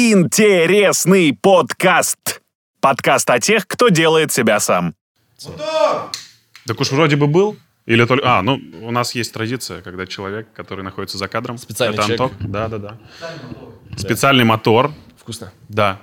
Интересный подкаст. Подкаст о тех, кто делает себя сам. Так уж вроде бы был. Или только... А, ну, у нас есть традиция, когда человек, который находится за кадром... Специальный это человек. Антон. Да, да, да. Специальный мотор. Вкусно. Да.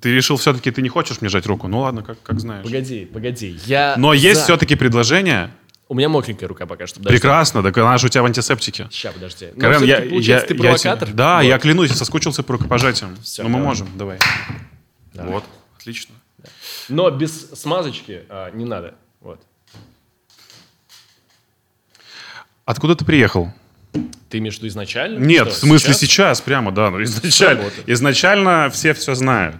Ты решил все-таки, ты не хочешь мне жать руку? Ну ладно, как, как знаешь. Погоди, погоди. Я Но есть за. все-таки предложение. У меня мокренькая рука пока что. Прекрасно, так она же у тебя в антисептике. Сейчас, подожди. Ну, Карен, я, я- ты я провокатор? тебе- да, Вот. я клянусь, я соскучился по рукопожатиям. Всё, ну, мы давай. можем, давай. Вот, отлично. Но без смазочки а, не надо. Вот. Откуда ты приехал? Ты имеешь в виду изначально? Нет, Что, в смысле сейчас, прямо, да. Ну, изначально, изначально все все знают.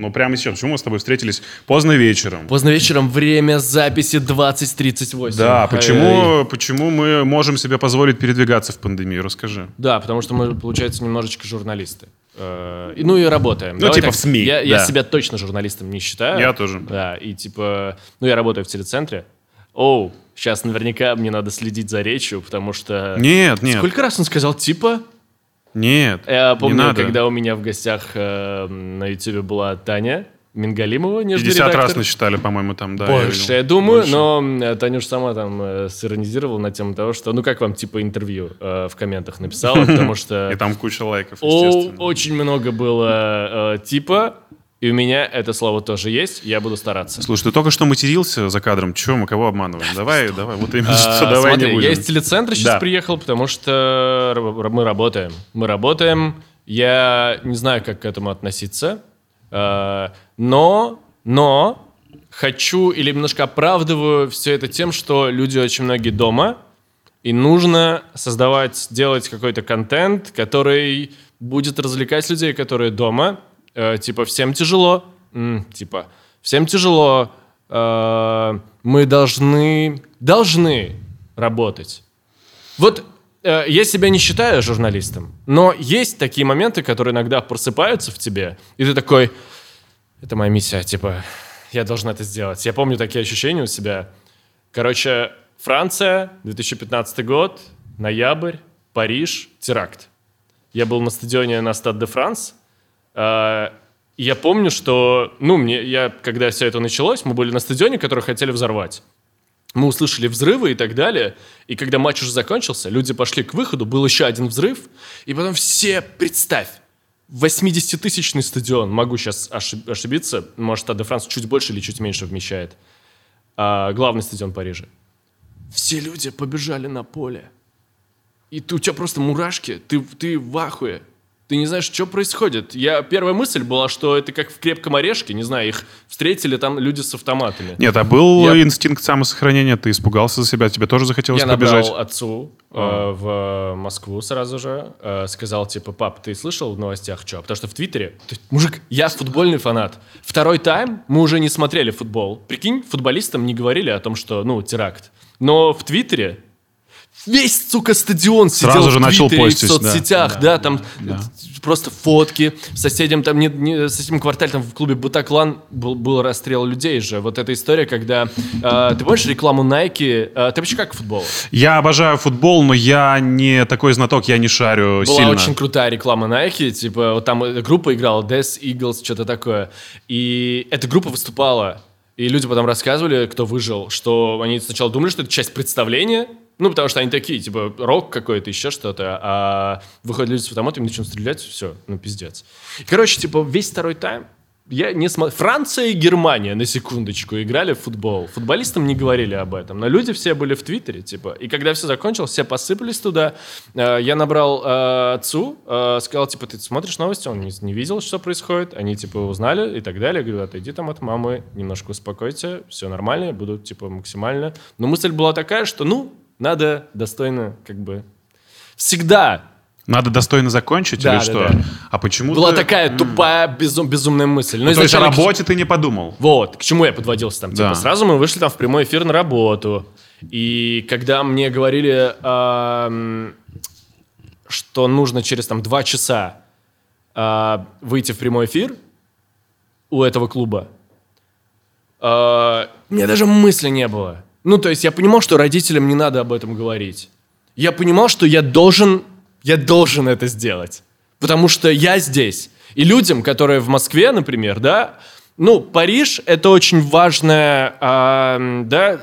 Ну, прямо сейчас. Почему мы с тобой встретились поздно вечером? Поздно вечером, время записи 20.38. Да, почему, почему мы можем себе позволить передвигаться в пандемию? Расскажи. Да, потому что мы, получается, немножечко журналисты. Э, Ну и работаем. Ну, Давай типа так, в СМИ, Я, я да. себя точно журналистом не считаю. Я тоже. Да, и типа, ну я работаю в телецентре. Оу, сейчас наверняка мне надо следить за речью, потому что... Нет, нет, Сколько раз он сказал типа? Нет. Я не помню, надо. когда у меня в гостях э, на YouTube была Таня Мингалимова, нижний 50 раз редактор. насчитали, по-моему, там, да. Больше, видел. я думаю, Больше. но э, Танюш сама там э, сиронизировала на тему того, что, ну как вам типа интервью э, в комментах написала, потому что И там куча лайков, естественно. очень много было э, типа, и у меня это слово тоже есть, я буду стараться. Слушай, ты только что матерился за кадром. Чего мы кого обманываем? Давай, давай, вот именно что, А, давай смотри, не будем. я из телецентра сейчас приехал, потому что мы работаем. Мы работаем. Я не знаю, как к этому относиться. А, Но, но хочу или немножко оправдываю все это тем, что люди очень многие дома, и нужно создавать, делать какой-то контент, который будет развлекать людей, которые дома. Э, типа, всем тяжело. М, типа, всем тяжело. Э, мы должны, должны работать. Вот э, я себя не считаю журналистом, но есть такие моменты, которые иногда просыпаются в тебе, и ты такой, это моя миссия, типа, я должен это сделать. Я помню такие ощущения у себя. Короче, Франция, 2015 год, ноябрь, Париж, теракт. Я был на стадионе на Стад де Франс, я помню, что, ну, мне, я, когда все это началось, мы были на стадионе, который хотели взорвать. Мы услышали взрывы и так далее. И когда матч уже закончился, люди пошли к выходу, был еще один взрыв. И потом все, представь, 80-тысячный стадион, могу сейчас ошибиться, может, Стад де Франс чуть больше или чуть меньше вмещает, а, главный стадион Парижа. Все люди побежали на поле. И ты, у тебя просто мурашки, ты, ты в ахуе. Ты не знаешь, что происходит. Я, первая мысль была, что это как в крепком орешке, не знаю, их встретили там люди с автоматами. Нет, а был Я- инстинкт самосохранения? Ты испугался за себя? Тебе тоже захотелось Я побежать? набрал отцу э, в Москву сразу же, э, сказал, типа, пап, ты слышал в новостях что? Потому что в Твиттере, мужик, я футбольный фанат. Второй тайм мы уже не смотрели футбол. Прикинь, футболистам не говорили о том, что, ну, теракт. Но в Твиттере весь, сука, стадион сидел Сразу же в начал Твиттере и в постить, да. соцсетях, да, там да. просто фотки. Соседям там, не, не, в соседнем квартале, там в клубе Бутаклан был, был расстрел людей же. Вот эта история, когда... э, ты помнишь рекламу Nike? Э, ты вообще как к футболу? Я обожаю футбол, но я не такой знаток, я не шарю Была сильно. очень крутая реклама Nike, типа, вот там э, группа играла, Death Eagles, что-то такое. И эта группа выступала, и люди потом рассказывали, кто выжил, что они сначала думали, что это часть представления, ну, потому что они такие, типа, рок какой-то, еще что-то, а выходят люди с автоматами, начнут стрелять, все, ну, пиздец. Короче, типа, весь второй тайм я не смотрел. Франция и Германия, на секундочку, играли в футбол. Футболистам не говорили об этом, но люди все были в Твиттере, типа. И когда все закончилось, все посыпались туда. Э, Я набрал э, отцу, э, сказал, типа, ты смотришь новости? Он не, не видел, что происходит. Они, типа, узнали и так далее. Я говорю, отойди там от мамы, немножко успокойся, все нормально, я буду, типа, максимально. Но мысль была такая, что, ну, надо достойно, как бы... Всегда Надо достойно закончить Да, или да, что? да. А почему была ты- такая тупая, безум- безумная мысль. Но Ну, то есть о работе ты не подумал? Вот, к чему я подводился там. Типа, Да. сразу мы вышли там в прямой эфир на работу. И когда мне говорили, ам, что нужно через там два часа а, выйти в прямой эфир у этого клуба, а, у меня даже мысли не было. Ну, то есть я понимал, что родителям не надо об этом говорить. Я понимал, что я должен, я должен это сделать. Потому что я здесь. И людям, которые в Москве, например, да, ну, Париж — это очень важная, а, да,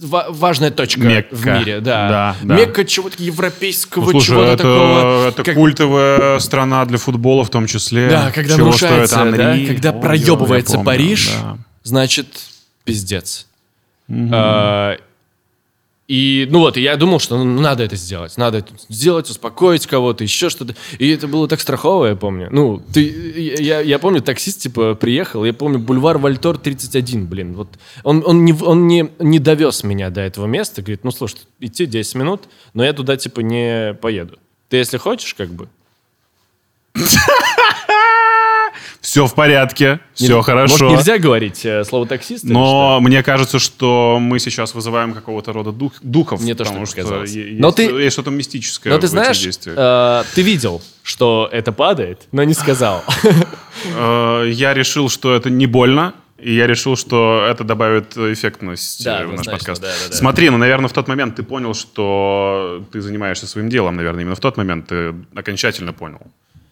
важная точка Мекка. в мире, да. Да, да. Мекка чего-то европейского, Ну, слушай, чего-то это, такого. это как- культовая страна для футбола в том числе. Да, когда Чего нарушается, стоит Анри. да, когда Ой, проебывается помню, Париж, да. значит, пиздец. А, и, ну вот, и я думал, что ну, надо это сделать. Надо это сделать, успокоить кого-то, еще что-то. И это было так страхово, я помню. Ну, ты, я, я помню, таксист, типа, приехал, я помню, бульвар Вальтор 31, блин. Вот он, он, не, он не, не довез меня до этого места. Говорит, ну, слушай, идти 10 минут, но я туда, типа, не поеду. Ты, если хочешь, как бы, Все в порядке, все Не- хорошо. Может, нельзя говорить э, слово таксист? Но мне кажется, что мы сейчас вызываем какого-то рода дух, духов. Мне тоже потому так что показалось. е- Но есть, ты- есть что-то мистическое Но в ты этих знаешь, действиях. э, ты видел, что это падает, но не сказал. Э, Я решил, что это не больно, и я решил, что это добавит эффектность Да, э, в наш подкаст. да, да, да. Смотри, ну, наверное, в тот момент ты понял, что ты занимаешься своим делом, наверное, именно в тот момент ты окончательно понял,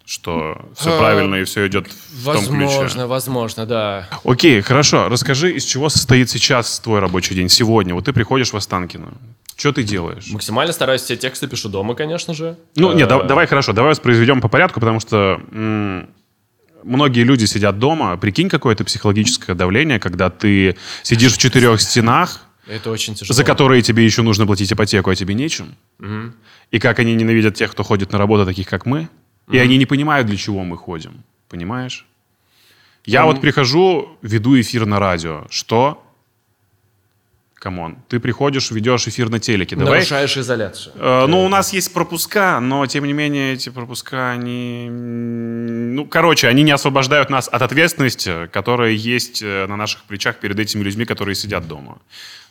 что все А, правильно и все идет в том ключе. Возможно, возможно, да. Окей, хорошо. Расскажи, из чего состоит сейчас твой рабочий день сегодня? Вот ты приходишь в Останкино. Что ты делаешь? Максимально стараюсь все тексты пишу дома, конечно же. Ну, Э, нет, да- давай хорошо, давай воспроизведем по порядку, потому что м, многие люди сидят дома. Прикинь, какое-то психологическое давление, когда ты сидишь в четырех стенах, Это очень тяжело. за которые тебе еще нужно платить ипотеку, а тебе нечем. И как они ненавидят тех, кто ходит на работу, таких как мы. И они не понимают, для чего мы ходим. Понимаешь? Я вот прихожу, веду эфир на радио. Что? Come on. Ты приходишь, ведешь эфир на телеке. Давай. Нарушаешь изоляцию. Э, Ну, у нас есть пропуска, но тем не менее эти пропуска, они... Ну, короче, они не освобождают нас от ответственности, которая есть э, на наших плечах перед этими людьми, которые сидят дома.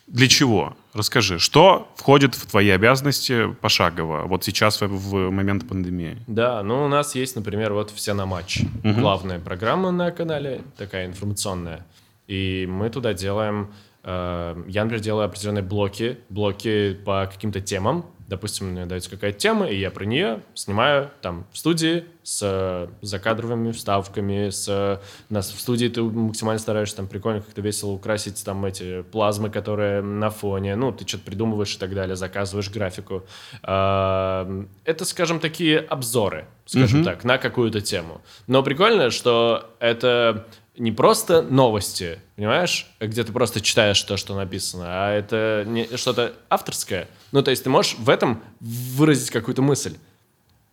Для чего? Расскажи, что входит в твои обязанности пошагово, вот сейчас в, момент пандемии? Да, ну у нас есть, например, вот «Все на матч». Главная программа на канале, такая информационная. И мы туда делаем... э, я, например, делаю определенные блоки, блоки по каким-то темам. Допустим, мне дается какая-то тема, и я про нее снимаю там в студии с э, закадровыми вставками, с... э, нас в студии ты максимально стараешься там прикольно как-то весело украсить там эти плазмы, которые на фоне, ну, ты что-то придумываешь и так далее, заказываешь графику. А, Это, скажем, такие обзоры, скажем так, на какую-то тему. Но прикольно, что это не просто новости, понимаешь, где ты просто читаешь то, что написано, а это не что-то авторское. Ну, то есть ты можешь в этом выразить какую-то мысль.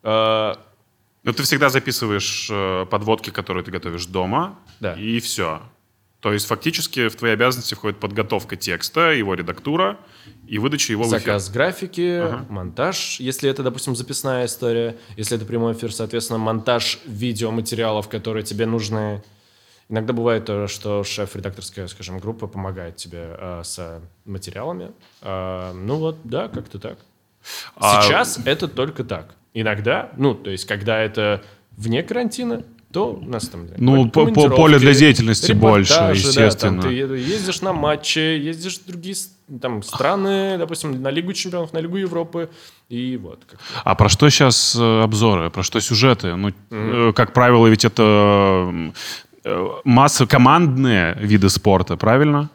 Ну, ты всегда записываешь э, подводки, которые ты готовишь дома, Да. и все. То есть фактически в твои обязанности входит подготовка текста, его редактура и выдача его в эфир. Заказ графики, монтаж, если это, допустим, записная история, если это прямой эфир, соответственно, монтаж видеоматериалов, которые тебе нужны. Иногда бывает то, что шеф-редакторская, скажем, группа помогает тебе э, с материалами. Э, ну вот, да, как-то так. А- Сейчас это только так. Иногда, ну, то есть, когда это вне карантина, то у нас там... Ну, по- поле для деятельности больше, репортажи, да, естественно. там ты ездишь на матчи, ездишь в другие там, страны, допустим, на Лигу чемпионов, на Лигу Европы, и вот. А про что сейчас обзоры, про что сюжеты? Ну, э, как правило, ведь это э, масса командные виды спорта, правильно?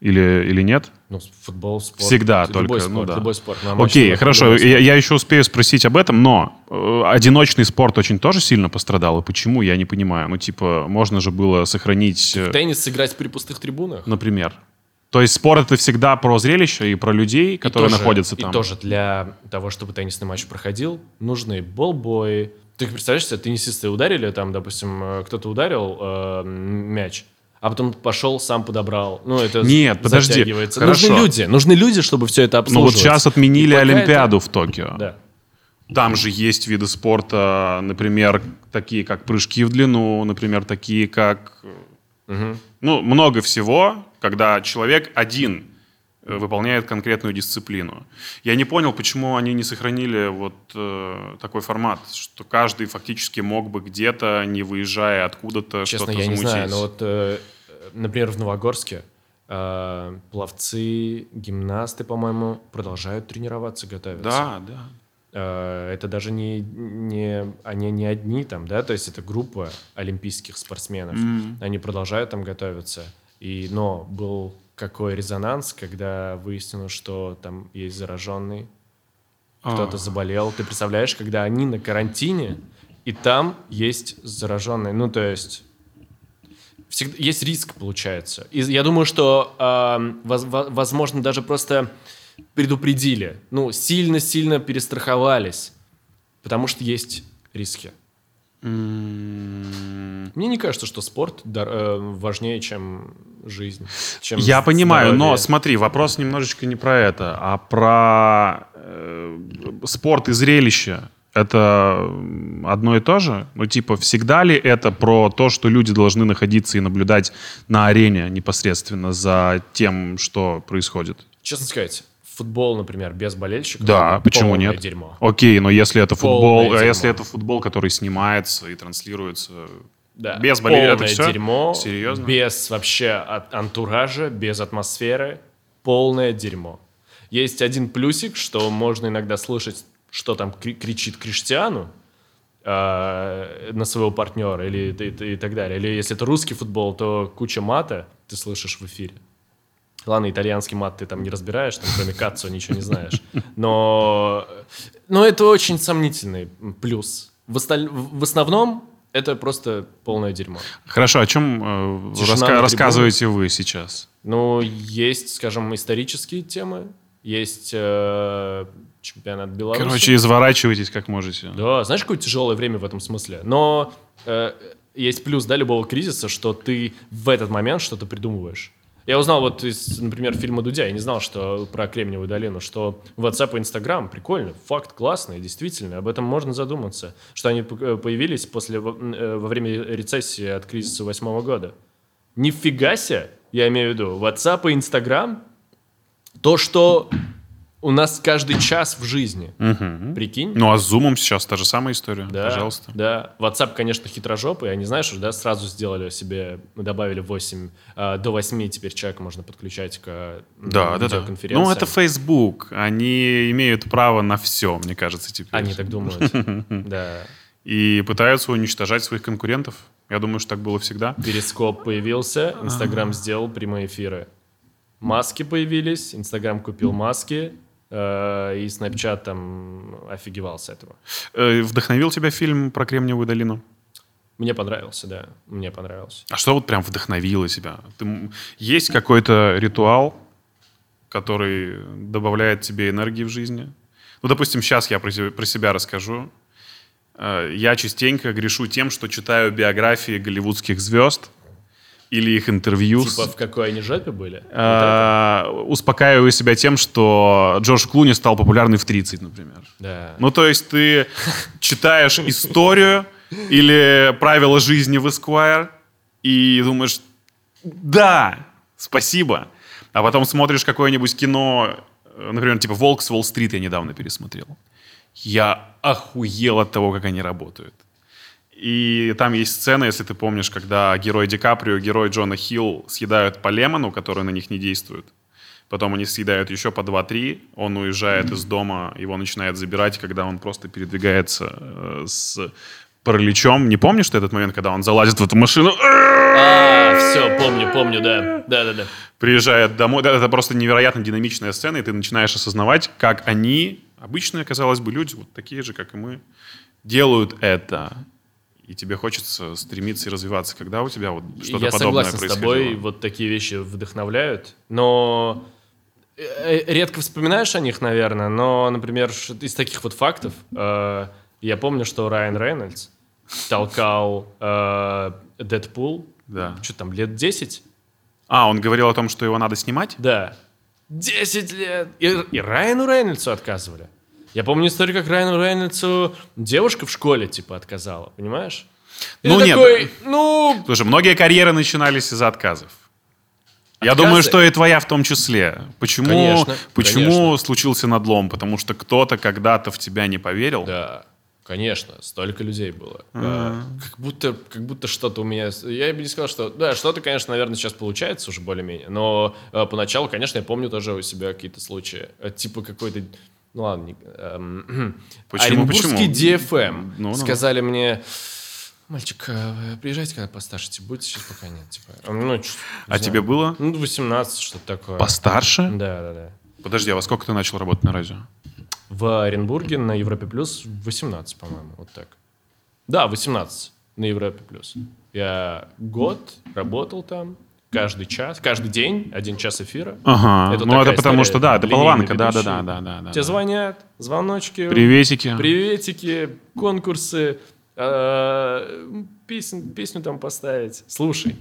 Или, или нет? Ну, футбол, спорт. Всегда любой только, спорт, ну да. любой спорт. На Окей, любой хорошо. спорт. Я, я еще успею спросить об этом, но э, одиночный спорт очень тоже сильно пострадал. И почему, я не понимаю. Ну, типа, можно же было сохранить, э, В теннис сыграть при пустых трибунах. например. То есть спорт это всегда про зрелище и про людей, И которые тоже- находятся там. И тоже для того, чтобы теннисный матч проходил, нужны болбои. Ты представляешь себе, теннисисты ударили, там, допустим, э, кто-то ударил э, мяч, а потом пошел, сам подобрал. Ну, это Нет, подожди, хорошо. Нужны люди, нужны люди, чтобы все это Ну обслуживать. вот сейчас отменили Олимпиаду в Токио. это- Да. Там же есть виды спорта, например, такие как прыжки в длину, например, такие как... Ну, много всего, когда человек один выполняет конкретную дисциплину. Я не понял, почему они не сохранили вот э, такой формат, что каждый фактически мог бы где-то, не выезжая откуда-то, Честно, что-то я не замутить. знаю, но вот, э, например, в Новогорске э, пловцы, гимнасты, по-моему, продолжают тренироваться, готовятся. Да, да. э, это даже не, не, они не одни там, да, то есть это группа олимпийских спортсменов. М. Они продолжают там готовиться. И, но был какой резонанс, когда выяснилось, что там есть зараженный, кто-то А. заболел. Ты представляешь, когда они на карантине, и там есть зараженные. Ну, то есть всегда есть риск, получается. И я думаю, что, эм, воз- во- возможно, даже просто предупредили. Ну, сильно-сильно перестраховались. Потому что есть риски. М. Мне не кажется, что спорт э, важнее, чем жизнь. чем Я понимаю, но здоровье. смотри, вопрос немножечко не про это, а про э, спорт и зрелище. Это одно и то же? Ну, типа, всегда ли это про то, что люди должны находиться и наблюдать на арене непосредственно за тем, что происходит? Честно сказать, футбол, например, без болельщиков. Да, почему нет? дерьмо. Окей, но если это футбол, а если это футбол, который снимается и транслируется Да. без болельщиков, это всё? дерьмо. Серьезно? Без вообще от- антуража, без атмосферы. Полное дерьмо. Есть один плюсик, что можно иногда слышать, что там кри- кричит Криштиану э, на своего партнера или и, и- и так далее. Или если это русский футбол, то куча мата ты слышишь в эфире. Ладно, итальянский мат ты там не разбираешь, там, кроме Кацо ничего не знаешь. Но, но это очень сомнительный плюс. В, осталь- в основном это просто полное дерьмо. Хорошо, о чем э, раска- рассказываете вы сейчас? Ну, есть, скажем, исторические темы, есть э, чемпионат Беларуси. Короче, изворачивайтесь как можете. Да, знаешь, какое тяжелое время в этом смысле. Но э, есть плюс, да, любого кризиса, что ты в этот момент что-то придумываешь. Я узнал вот из, например, фильма Дудя, я не знал, что про Кремниевую долину, что WhatsApp и Instagram прикольно, факт классный, действительно, об этом можно задуматься, что они п- появились после, э, во время рецессии от кризиса восьмого года. Нифига себе, я имею в виду, WhatsApp и Instagram, то, что у нас каждый час в жизни, Мгм. прикинь, Ну, а с Zoom сейчас та же самая история. да, Пожалуйста. Да. WhatsApp, конечно, хитрожопый. Они, знаешь, да, сразу сделали себе, добавили 8, э, до 8 теперь человек можно подключать к Да, да, да. видеоконференциям. Ну, это Facebook. Они имеют право на все, мне кажется, теперь. Они так думают. Да. И пытаются уничтожать своих конкурентов. Я думаю, что так было всегда. Перископ появился, Инстаграм сделал прямые эфиры. Маски появились, Инстаграм купил маски, и Snapchat там офигевал с этого. Э, Вдохновил тебя фильм про Кремниевую долину? Мне понравился, да, мне понравился. А что вот прям вдохновило тебя? Ты есть какой-то ритуал, который добавляет тебе энергии в жизни? Ну, допустим, сейчас я про про себя расскажу. Э, Я частенько грешу тем, что читаю биографии голливудских звезд или их интервью. с- Типа в какой они жопе были? Э, успокаиваю себя тем, что Джордж Клуни стал популярный в 30, например. Да. Ну, то есть ты читаешь историю или правила жизни в Esquire и думаешь, да, спасибо. А потом смотришь какое-нибудь кино, э, например, типа «Волк с Уолл-стрит» я недавно пересмотрел. Я охуел от того, как они работают. И там есть сцена, если ты помнишь, когда герой Ди Каприо герой Джона Хилл съедают по лемону, который на них не действует. Потом они съедают еще по 2-3, он уезжает из дома, его начинает забирать, когда он просто передвигается э, с параличом. Не помнишь ты этот момент, когда он залазит в эту машину, А, все, помню, помню, да. Да, да, да. приезжает домой. Да, Это просто невероятно динамичная сцена, и ты начинаешь осознавать, как они, обычные, казалось бы, люди, вот такие же, как и мы, делают это. И тебе хочется стремиться и развиваться, когда у тебя вот что-то Я подобное согласен с тобой, вот такие вещи вдохновляют, но э, редко вспоминаешь о них, наверное, но, например, из таких вот фактов, э, я помню, что Райан Рейнольдс толкал э, Дэдпул, Да. что там, лет 10? А, он говорил о том, что его надо снимать? Да. 10 лет! И, и Райану Рейнольдсу отказывали. Я помню историю, как Райану Рейнольдсу девушка в школе, типа, отказала, понимаешь? И Ну, нет. такой, ну, Слушай, многие карьеры начинались из-за отказов. Я Отказы? думаю, что и твоя в том числе. Почему, Конечно, почему конечно. случился надлом? Потому что кто-то когда-то в тебя не поверил. Да, конечно, столько людей было. А, Как будто, как будто что-то у меня... Я бы не сказал, что... Да, что-то, конечно, наверное, сейчас получается уже более-менее, но э, поначалу, конечно, я помню тоже у себя какие-то случаи. Э, Типа какой-то Ну ладно, не- эм, Почему, Оренбургский почему? DFM Ну, ну. сказали мне, мальчик, э, приезжайте, когда постарше будете, сейчас пока нет. Типа, ну, чё, не А знаю. тебе было? Ну, 18, что-то такое. Постарше? Да, да, да. Подожди, а во сколько ты начал работать на радио? В Оренбурге на Европе Плюс 18, по-моему, вот так. Да, 18 на Европе Плюс. Я год работал там, каждый час, каждый день, один час эфира. Ага, Это ну это потому что, да, это болванка, да, да, да, да, да, да. Тебе звонят, звоночки, Приветики. приветики, конкурсы, э, песен- песню там поставить. Слушай,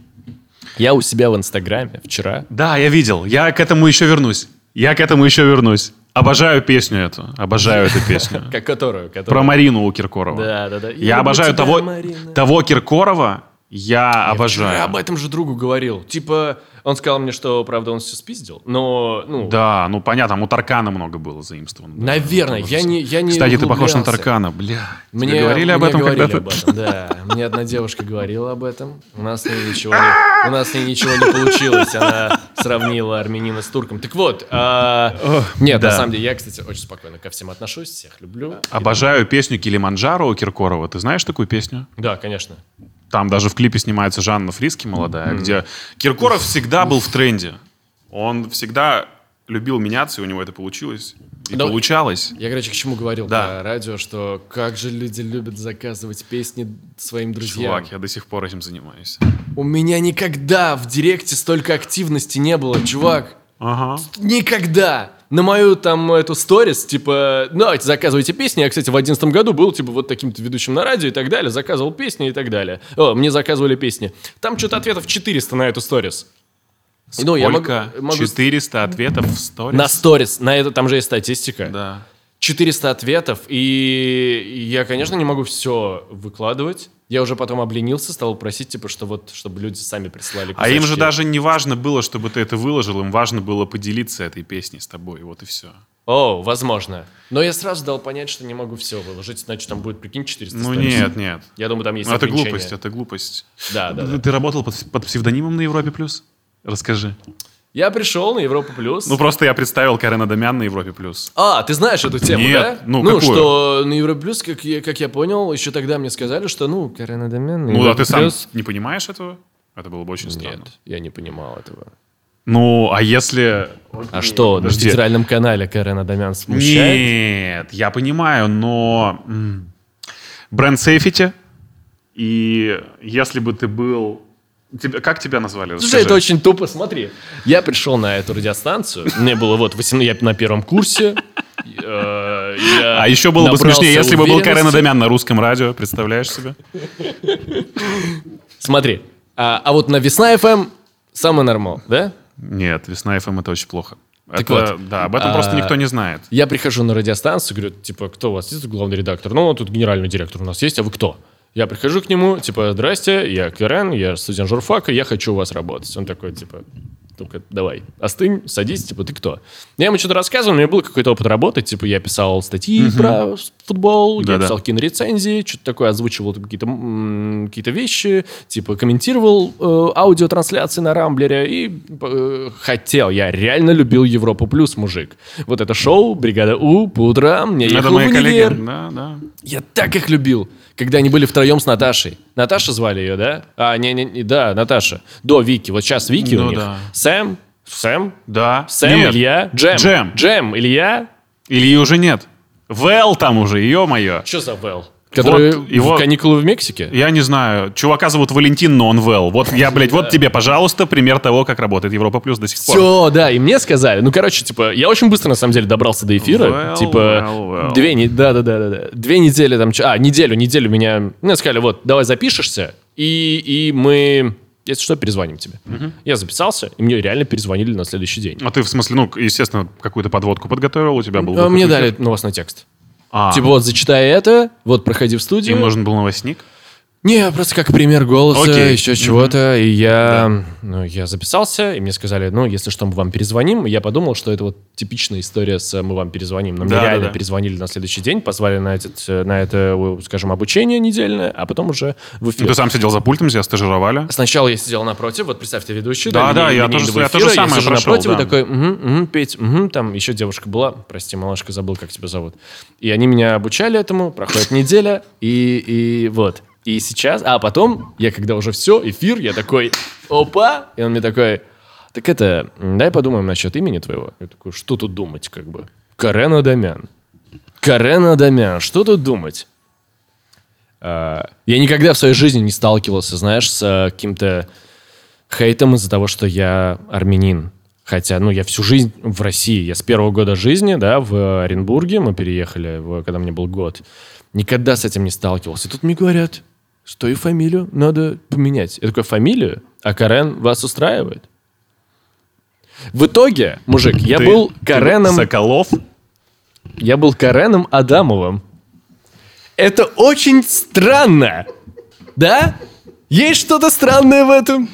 я у себя в Инстаграме вчера Да, я видел. Я к этому еще вернусь. Я к этому еще вернусь. Обожаю песню эту. Обожаю эту песню. Как которую? Про которую... Марину у Киркорова. Да, да, да. Я обожаю того Киркорова. Я Я обожаю. об этом же другу говорил. Типа, он сказал мне, что, правда, он все спиздил, но, ну, Да, ну понятно, у Таркана много было заимствовано. да. наверное, я не, я не Кстати, ты похож на. Таркана, бля. Мне Тебе говорили об этом когда-то? об этом, да. Мне одна девушка говорила об этом. У нас с ней ничего не, у нас с ней ничего не получилось. Она сравнила армянина с турком. Так вот, а, нет, да. на самом деле, я, кстати, очень спокойно ко всем отношусь, всех люблю. Обожаю песню Килиманджаро у Киркорова. Ты знаешь такую песню? Да, конечно. Там даже в клипе снимается Жанна Фриски молодая, где Киркоров всегда был в тренде. Он всегда любил меняться, и у него это получилось. И Да. получалось. Я, короче, к чему говорил Да. по радио, что как же люди любят заказывать песни своим друзьям. Чувак, я до сих пор этим занимаюсь. У меня никогда в директе столько активности не было, чувак. Ага. Никогда. На мою там эту сторис, типа, «Ну, давайте заказывайте песни. Я, кстати, в одиннадцатом году был, типа, вот таким-то ведущим на радио и так далее. Заказывал песни и так далее. О, мне заказывали песни. Там что-то ответов 400 на эту сторис. Ну, я могу- Сколько? могу- 400 ответов в сторис? На сторис. На это там же есть статистика. Да. 400 ответов, и я, конечно, не могу все выкладывать. Я уже потом обленился, стал просить, типа, что вот, чтобы люди сами присылали А им же кусочки. даже не важно было, чтобы ты это выложил, им важно было поделиться этой песней с тобой, вот и все. О, возможно. Но я сразу дал понять, что не могу все выложить, значит, там будет, прикинь, 400 Ну сторис. нет, нет. Я думаю, там есть Ну, это глупость, это глупость. Да, да, да. Ты работал под, под псевдонимом на Европе Плюс? Расскажи. Я пришел на Европу Плюс. Ну, просто я представил Карена Домян на Европе Плюс. А, ты знаешь эту тему, Нет, да? ну, какую? что на Европе Плюс, как я, как я понял, еще тогда мне сказали, что, ну, Карен Адамян на Ну, да Европе ты сам Плюс- не понимаешь этого? Это было бы очень странно. Нет, я не понимал этого. Ну, а если... А что, на Подожди. федеральном канале Карен Адамян смущает? Нет, я понимаю, но... Бренд сейфити, и если бы ты был... Тебя, как тебя назвали? Слушай, Расскажи. это очень тупо, смотри. Я пришел на эту радиостанцию, мне было вот 18, я на первом курсе. э, я А еще было бы смешнее, если бы был Карен. Адамян на русском радио, представляешь себе? Смотри, а, а вот на Весна FM самый нормал, да? Нет, Весна ФМ это очень плохо. Так Это- вот, да, об этом а, просто никто не знает. Я прихожу на радиостанцию, говорю, типа, кто у вас есть главный редактор? Ну, тут генеральный директор у нас есть, а вы кто? Я прихожу к нему, типа, здрасте, я Карен, я студент журфака, я хочу у вас работать. Он такой, типа, только давай, остынь, садись, типа, ты кто? Я ему что-то рассказывал, у меня был какой-то опыт работы, типа, я писал статьи про футбол, я Да-да. писал кинорецензии, что-то такое, озвучивал там какие-то м, какие-то вещи, типа, комментировал э, аудиотрансляции на Рамблере и э, хотел, я реально любил Европу Плюс, мужик. Вот это шоу, Бригада У, по утрам, я ехал в универ. Да, да. Я так их любил, когда они были втроем с Наташей. Наташа звали ее, да? А, не-не-не, да, Наташа. До Вики. Вот сейчас Вики Ну у них. да. Сэм, Сэм, Да. Сэм, Нет. Илья, Джем. Джем. Джем, Илья. Ильи уже нет. Вэл там уже, ё-моё. Что за Вэл? Который его- в каникулы в Мексике? Я не знаю. Чувака зовут Валентин, но он Вэл. Вот я, блядь, вот тебе, пожалуйста, пример того, как работает Европа Плюс до сих пор. Все, да, и мне сказали. Ну, короче, типа, я очень быстро, на самом деле, добрался до эфира. Well, типа, well, well. две недели, да-да-да. Две недели там, а, неделю, неделю меня, мне сказали, вот, давай запишешься, и, и мы, если что, перезвоним тебе. Я записался, и мне реально перезвонили на следующий день. А ты, в смысле, ну, естественно, какую-то подводку подготовил, у тебя был... А Мне дали новостной текст. А, Типа, вот, зачитай это, вот, проходи в студию. им нужен был новостник? Не, просто как пример голоса, Окей. еще чего-то. И я, ну, я записался, и мне сказали, ну, если что, мы вам перезвоним. И я подумал, что это вот типичная история с «мы вам перезвоним». Но мне Да, да, реально да. перезвонили на следующий день, позвали на, этот, э, на это, э, скажем, обучение недельное, а потом уже в эфир. Ну, ты сам сидел за пультом, тебя стажировали. Сначала я сидел напротив, вот представь, ты ведущий. Да, да, линей- я тоже- я эфира, тоже самое сижу прошел, напротив, да. и такой, угу, угу, Петь, угу, там еще девушка была, прости, малышка, забыл, как тебя зовут. И они меня обучали этому, проходит неделя, и, и вот. И сейчас, а потом, я когда уже все, эфир, я такой, опа, и он мне такой, так это, дай подумаем насчет имени твоего. Я такой, что тут думать, как бы? Карен Адамян. Карен Адамян, что тут думать? А, Я никогда в своей жизни не сталкивался, знаешь, с а, каким-то хейтом из-за того, что я армянин. Хотя, ну, я всю жизнь в России. Я с первого года жизни, да, в Оренбурге, мы переехали, когда мне был год. Никогда с этим не сталкивался. И тут мне говорят, что и фамилию надо поменять. Я такой, фамилию? А Карен вас устраивает? В итоге, мужик, я Ты- был Кареном... Соколов. Я был Кареном Адамовым. Это очень странно. Да? Есть что-то странное в этом?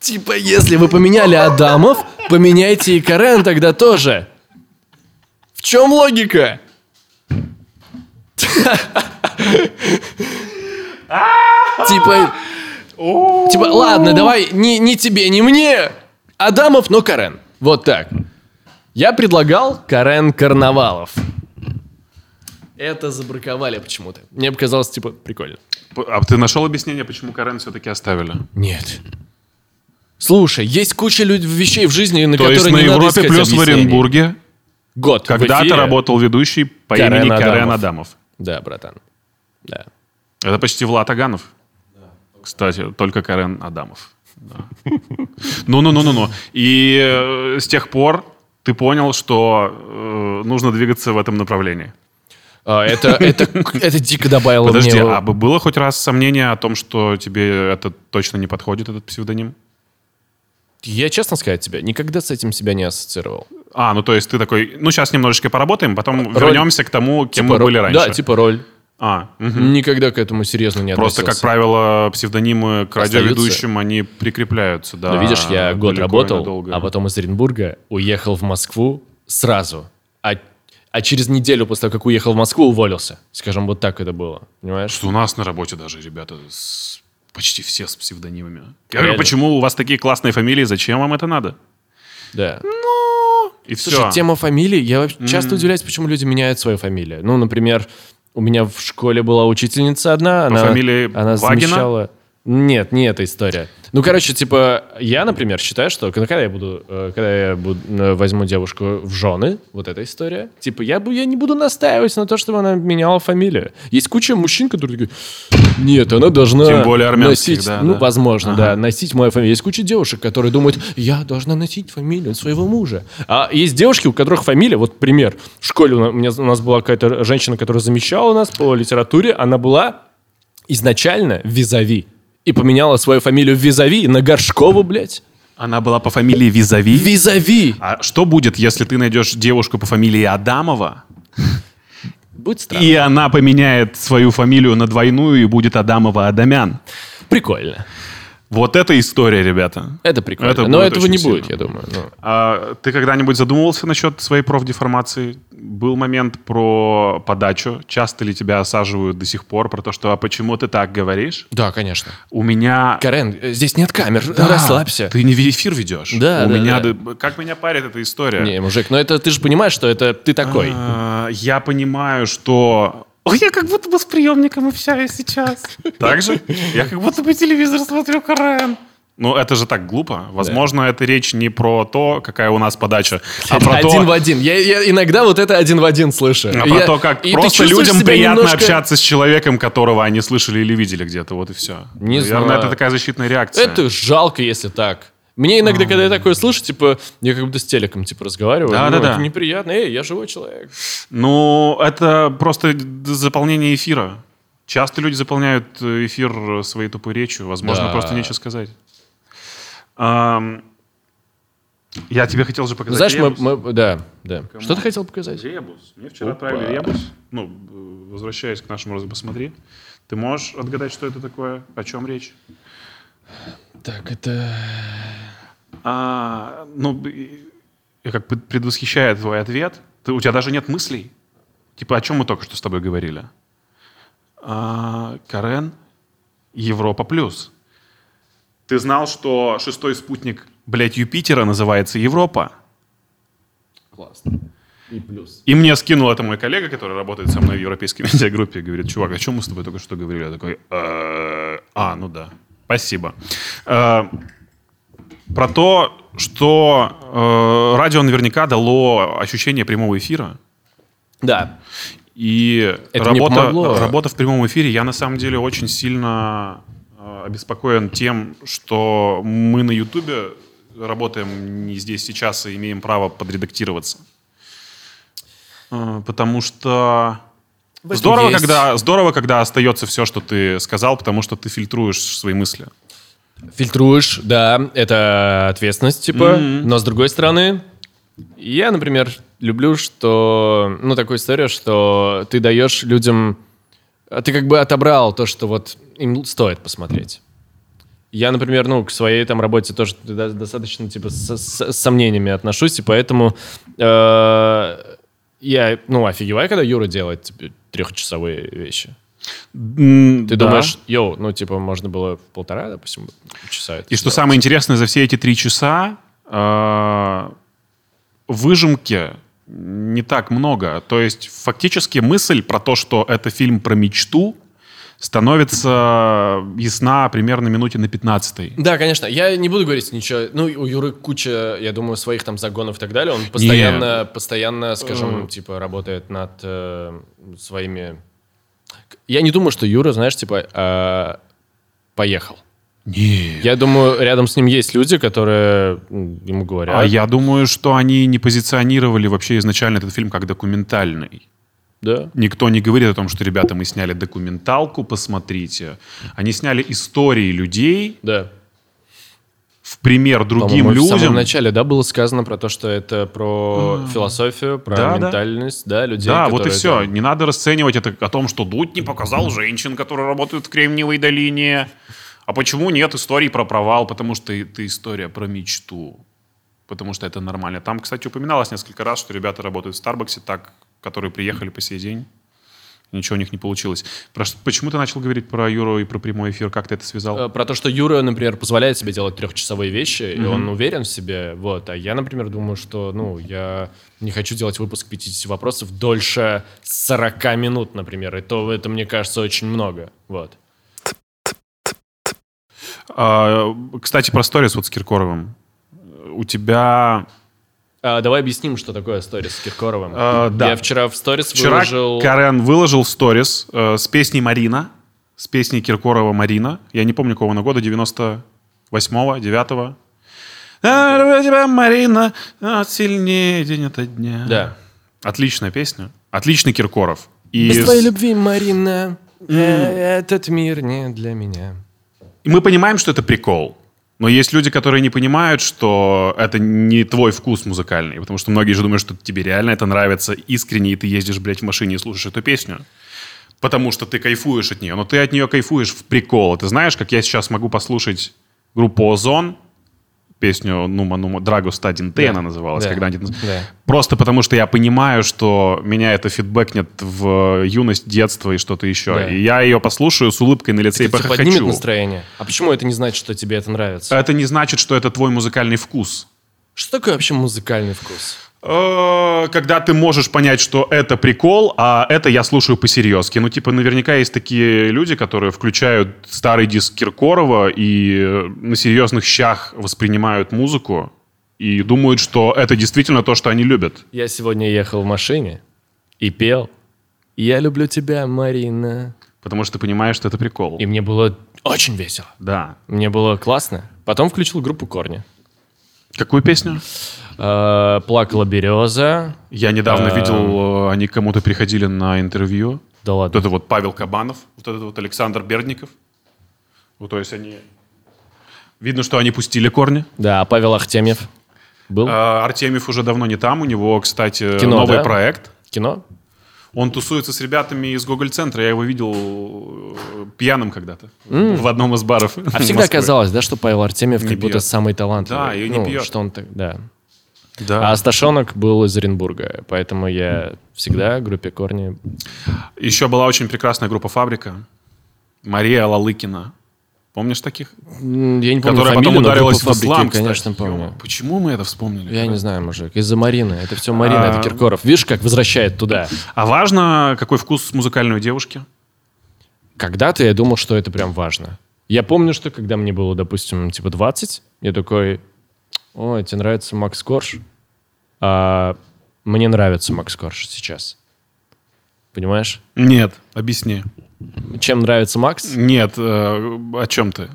Типа, если вы поменяли Адамов, поменяйте и Карен тогда тоже. В чем логика? Типа, типа, ладно, давай, не, не тебе, не мне. Адамов, но Карен. Вот так. Я предлагал Карен Карнавалов. Это забраковали почему-то. Мне показалось, типа, прикольно. А ты нашел объяснение, почему Карен все-таки оставили? Нет. Слушай, есть куча люд- вещей в жизни, на То которые есть на не надо Европе искать плюс в объяснений. Оренбурге Год в когда-то эфире. работал ведущий по Карен имени Карен Адамов. Да, братан. Да. Это почти Влад Аганов. Кстати, только Карен Адамов. Да. Ну-ну-ну-ну-ну. И э, с тех пор ты понял, что э, нужно двигаться в этом направлении. А, это, это, это дико добавило Подожди, мне... а бы было хоть раз сомнение о том, что тебе это точно не подходит, этот псевдоним? Я, честно сказать тебе, никогда с этим себя не ассоциировал. А, ну то есть ты такой, ну сейчас немножечко поработаем, потом Роль- вернемся к тому, кем Типа мы ро- были раньше. Да, типа роль. А, мгм. Никогда к этому серьезно не Просто, как правило, псевдонимы к Остаются. радиоведущим, они прикрепляются, да. Но видишь, я год работал, надолго. а потом из Оренбурга уехал в Москву сразу. А, а через неделю после того, как уехал в Москву, уволился. Скажем, вот так это было. Понимаешь? Что у нас на работе даже ребята с- почти все с псевдонимами. Я говорю, почему у вас такие классные фамилии, зачем вам это надо? Да. И Слушай, все. тема фамилий, я вообще часто удивляюсь, почему люди меняют свою фамилию. Ну, например, у меня в школе была учительница одна, она, фамилии она Вагина? замещала... Нет, не эта история. Ну, короче, типа, я, например, считаю, что когда когда я буду, э, когда я буду, э, возьму девушку в жены, вот эта история, типа, я, бу- я не буду настаивать на то, чтобы она меняла фамилию. Есть куча мужчин, которые такие, нет, она должна Тем более носить, да, ну, да. возможно, да, носить мою фамилию. Есть куча девушек, которые думают, я должна носить фамилию своего мужа. А есть девушки, у которых фамилия, вот пример, в школе у на- у, меня, у нас была какая-то женщина, которая замещала нас по литературе, она была изначально визави и поменяла свою фамилию в визави на Горшкову, блядь. Она была по фамилии Визави. Визави! А что будет, если ты найдешь девушку по фамилии Адамова, Будет странно. и она поменяет свою фамилию на двойную и будет Адамова Адамян? Прикольно. Вот это история, ребята. Это прикольно. Это Но этого не сильно. будет, я думаю. ну. А ты когда-нибудь задумывался насчет своей профдеформации? Был момент про подачу. Часто ли тебя осаживают до сих пор про то, что «а почему ты так говоришь?» Да, конечно. У меня... Карен, здесь нет камер, Да, расслабься. Ты не эфир ведешь. Да, У да, меня... да. Как меня парит эта история? Не, мужик, но это ты же понимаешь, что это ты такой. А, Я понимаю, что... Ой, я как будто бы с приемником общаюсь сейчас. Так же? Я как будто бы телевизор смотрю, Карен. Ну, это же так глупо. Возможно, это речь не про то, какая у нас подача, а про один в то, один. Я, я иногда вот это один в один слышу. а И про я- то, как и просто людям приятно немножко- общаться с человеком, которого они слышали или видели где-то. Вот и все. Не Наверное, знаю. это такая защитная реакция. Это жалко, если так. Мне иногда, когда я такое слышу, типа, я как будто с телеком, типа, разговариваю. Да, ну, да, да. Это неприятно. Эй, я живой человек. Ну, это просто заполнение эфира. Часто люди заполняют э, эфир своей тупой речью. Возможно, Да. просто нечего сказать. Я тебе хотел же показать знаешь, мы, ребус. мы- да, да. Что ты хотел показать? Ребус. Мне вчера Опа. отправили ребус. Ну, э, возвращаясь к нашему разу, посмотри. Ты можешь отгадать, что это такое? О чем речь? Так, это... А, ну, как бы предвосхищаю твой ответ. Ты, у тебя даже нет мыслей. Типа, о чем мы только что с тобой говорили? А, Карен, Европа плюс. Ты знал, что шестой спутник, блядь, Юпитера называется Европа? Классно. И плюс. И мне скинул это мой коллега, который работает со мной в европейской медиагруппе, говорит, чувак, о чем мы с тобой только что говорили? Я такой, «Э, а, ну да, спасибо. Э, Про то, что э, радио наверняка дало ощущение прямого эфира. Да. И Это работа, работа в прямом эфире, я на самом деле очень сильно обеспокоен тем, что мы на Ютубе работаем не здесь сейчас и имеем право подредактироваться. Э, Потому что здорово есть- когда, здорово, когда остается все, что ты сказал, потому что ты фильтруешь свои мысли. Фильтруешь, да, это ответственность, типа. Мгм. Но с другой стороны, я, например, люблю, что, ну, такую историю, что ты даешь людям, ты как бы отобрал то, что вот им стоит посмотреть. Я, например, ну, к своей там работе тоже достаточно, типа, с, с- с сомнениями отношусь, и поэтому э, я, ну, офигеваю, когда Юра делает, типа, трехчасовые вещи. Ты да. думаешь, йоу, ну, типа, можно было в полтора, допустим, часа это И что сделать. самое интересное, за все эти три часа э, выжимки не так много. То есть фактически мысль про то, что это фильм про мечту, становится ясна примерно минуте на 15 Да, конечно. Я не буду говорить ничего. Ну, у Юры куча, я думаю, своих там загонов и так далее. Он постоянно, постоянно, скажем, типа, работает над э, своими... Я не думаю, что Юра, знаешь, типа, э, поехал. Нет. Я думаю, рядом с ним есть люди, которые ему говорят. А я думаю, что они не позиционировали вообще изначально этот фильм как документальный. Да. Никто не говорит о том, что, ребята, мы сняли документалку, посмотрите. Они сняли истории людей Да. в пример другим По-моему, В самом людям. начале, да, было сказано про то, что это про философию, про Да, да. ментальность, да, людей. Да, вот и все. там- Не надо расценивать это о том, что Дудь не показал женщин, которые работают в Кремниевой долине. А почему нет истории про провал? Потому что это история про мечту. Потому что это нормально. Там, кстати, упоминалось несколько раз, что ребята работают в Старбаксе, так, которые приехали по сей день. Ничего у них не получилось. Про почему ты начал говорить про Юру и про прямой эфир? Как ты это связал? Э, Про то, что Юра, например, позволяет себе делать трехчасовые вещи, и он уверен в себе, вот. А я, например, думаю, что, ну, я не хочу делать выпуск 50 вопросов дольше 40 минут, например, и то это, мне кажется, очень много, вот. А, кстати, про сторис вот с Киркоровым. У тебя... А, давай объясним, что такое сторис с Киркоровым. А, да. Я вчера в сторис Вчера выложил... Карен выложил сторис э, с песней «Марина», с песней Киркорова «Марина». Я не помню, какого она года, 98-го, 9-го. «А, у тебя, Марина, сильнее день ото дня. Да. Отличная песня. Отличный Киркоров. И, Без твоей любви, Марина, этот мир не для меня. И мы понимаем, что это прикол. Но есть люди, которые не понимают, что это не твой вкус музыкальный. Потому что многие же думают, что тебе реально это нравится искренне, и ты ездишь, блядь, в машине и слушаешь эту песню. Потому что ты кайфуешь от нее. Но ты от нее кайфуешь в прикол. Ты знаешь, как я сейчас могу послушать группу «Озон», песню «Нума Нума Драго Стадин Т» она называлась, Да. когда они... Да. Просто потому что я понимаю, что меня это фидбэкнет в юность, детство и что-то еще. Да. И я ее послушаю с улыбкой на лице и Это поднимет похохочу. настроение. А почему это не значит, что тебе это нравится? Это не значит, что это твой музыкальный вкус. Что такое вообще музыкальный вкус? Э, Когда ты можешь понять, что это прикол, а это я слушаю по-серьезки. Ну, типа, наверняка есть такие люди, которые включают старый диск Киркорова и э, на серьезных щах воспринимают музыку и думают, что это действительно то, что они любят. Я сегодня ехал в машине и пел. Я люблю тебя, Марина. Потому что ты понимаешь, что это прикол. И мне было очень весело. Да. Мне было классно. Потом включил группу Корни. Какую песню? Э, Плакала береза. Я недавно Эм. видел, э, они кому-то приходили на интервью. Да Вот ладно. это вот Павел Кабанов, вот этот вот Александр Бердников. Вот, то есть они... Видно, что они пустили корни. Да, Павел Ахтемьев. Был? А, Артемьев уже давно не там. У него, кстати, Кино, новый да? проект. Кино? Он тусуется с ребятами из Гоголь-центра. Я его видел э, пьяным когда-то в одном из баров. А всегда казалось, да, что Павел Артемьев Не как будто пьет. самый талантливый. Да, и не Ну, пьет. Что он так, да. Да. А Асташонок был из Оренбурга, поэтому я всегда в группе Корни. Еще была очень прекрасная группа «Фабрика». Мария Лалыкина. Помнишь таких? Я не помню Которая фамилию, потом ударилась в «Фабрики», ислам, кстати. конечно, помню. Ё, Почему мы это вспомнили? Я не знаю, мужик. Из-за Марины. Это все Марина, А. это Киркоров. Видишь, как возвращает туда. А важно, какой вкус музыкальной девушки? Когда-то я думал, что это прям важно. Я помню, что когда мне было, допустим, типа 20, я такой, ой, тебе нравится Макс Корж? А мне нравится Макс Корж сейчас. Понимаешь? Нет, объясни. Чем нравится Макс? Нет, э, о чем ты?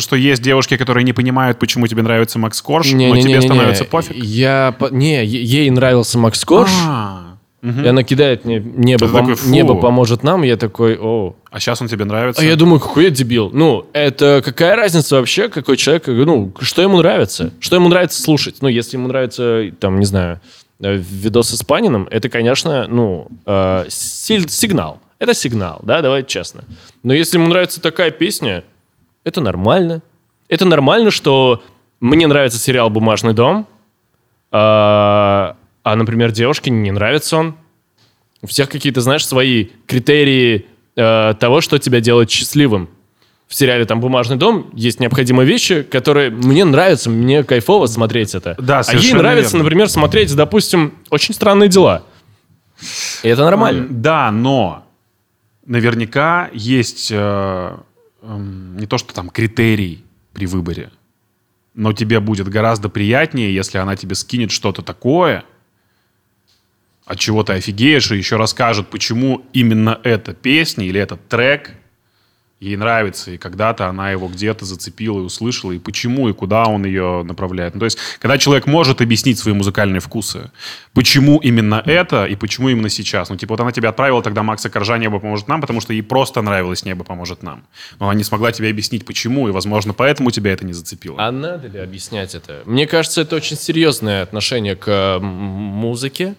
Что есть девушки, которые не понимают, почему тебе нравится Макс Корж, но Не-не-не-не-не. тебе становится пофиг? Я... Не, ей нравился Макс Корж, А, мгм. и она кидает мне «Небо, пом- такой, фу. небо поможет нам», я такой «О». А сейчас он тебе нравится? А я думаю, какой я дебил. Ну, это какая разница вообще, какой человек, ну, что ему нравится? Что ему нравится слушать? Ну, если ему нравится, там, не знаю, э, видосы с Паниным, это, конечно, ну, э, си- сигнал. Это сигнал, да, давайте честно. Но если ему нравится такая песня, это нормально. Это нормально, что мне нравится сериал «Бумажный дом», а, а, например, девушке не нравится он. У всех какие-то, знаешь, свои критерии э, того, что тебя делает счастливым. В сериале там «Бумажный дом» есть необходимые вещи, которые мне нравятся, мне кайфово смотреть это. Да, а ей нравится, верно. например, смотреть, допустим, «Очень странные дела». И это нормально. Да, но наверняка есть э, эм, не то, что там критерий при выборе, но тебе будет гораздо приятнее, если она тебе скинет что-то такое, от чего ты офигеешь, и еще расскажет, почему именно эта песня или этот трек ей нравится, и когда-то она его где-то зацепила и услышала, и почему, и куда он ее направляет. Ну, то есть, когда человек может объяснить свои музыкальные вкусы, почему именно это и почему именно сейчас. Ну, типа, вот она тебе отправила тогда Макса Коржа «Небо поможет нам», потому что ей просто нравилось «Небо поможет нам». Но она не смогла тебе объяснить, почему, и, возможно, поэтому тебя это не зацепило. А надо ли объяснять это? Мне кажется, это очень серьезное отношение к музыке.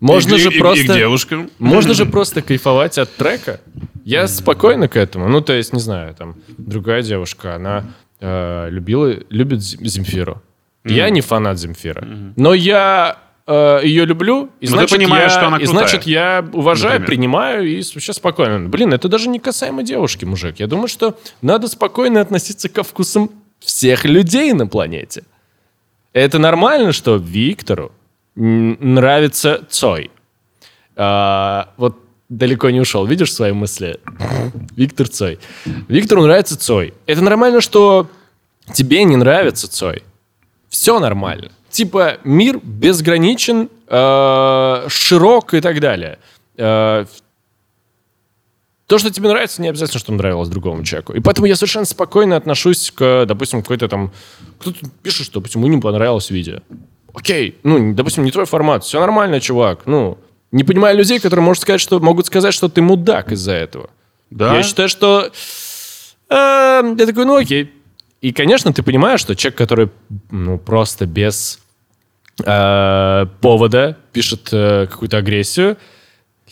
Можно И- же и- и просто... к девушкам. Можно же просто кайфовать от трека. Я спокойно к этому. Ну, то есть, не знаю, там, другая девушка, она э, любила, любит Зем- Земфиру. Я не фанат Земфира. Но я э, ее люблю, и Но ты значит, понимаешь, я, что она и крутая, значит, я уважаю, например. принимаю и сейчас спокойно. Блин, это даже не касаемо девушки, мужик. Я думаю, что надо спокойно относиться ко вкусам всех людей на планете. Это нормально, что Виктору нравится Цой. А, вот далеко не ушел. Видишь свои мысли? Виктор Цой. Виктору нравится Цой. Это нормально, что тебе не нравится Цой. Все нормально. Типа мир безграничен, э, широк и так далее. Э, то, что тебе нравится, не обязательно, что нравилось другому человеку. И поэтому я совершенно спокойно отношусь к, допустим, какой-то там... Кто-то пишет, что, допустим, ему не понравилось видео. Окей, ну, допустим, не твой формат. Все нормально, чувак. Ну, не понимаю людей, которые могут сказать, что, могут сказать, что ты мудак из-за этого. Да? Я считаю, что... э, я такой, ну окей. И, конечно, ты понимаешь, что человек, который ну, просто без э, повода пишет э, какую-то агрессию,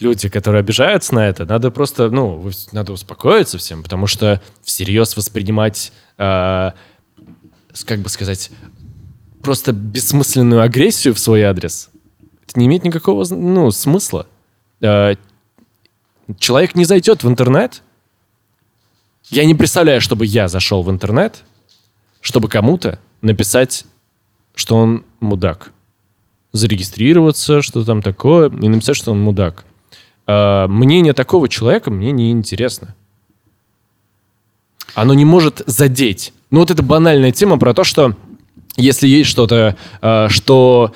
люди, которые обижаются на это, надо просто, ну, надо успокоиться всем, потому что всерьез воспринимать, э, как бы сказать, просто бессмысленную агрессию в свой адрес, это не имеет никакого, ну, смысла. Э, человек не зайдет в интернет. Я не представляю, чтобы я зашел в интернет, чтобы кому-то написать, что он мудак. Зарегистрироваться, что там такое, и написать, что он мудак. А, мнение такого человека мне не интересно. Оно не может задеть. Ну вот это банальная тема про то, что если есть что-то, э, что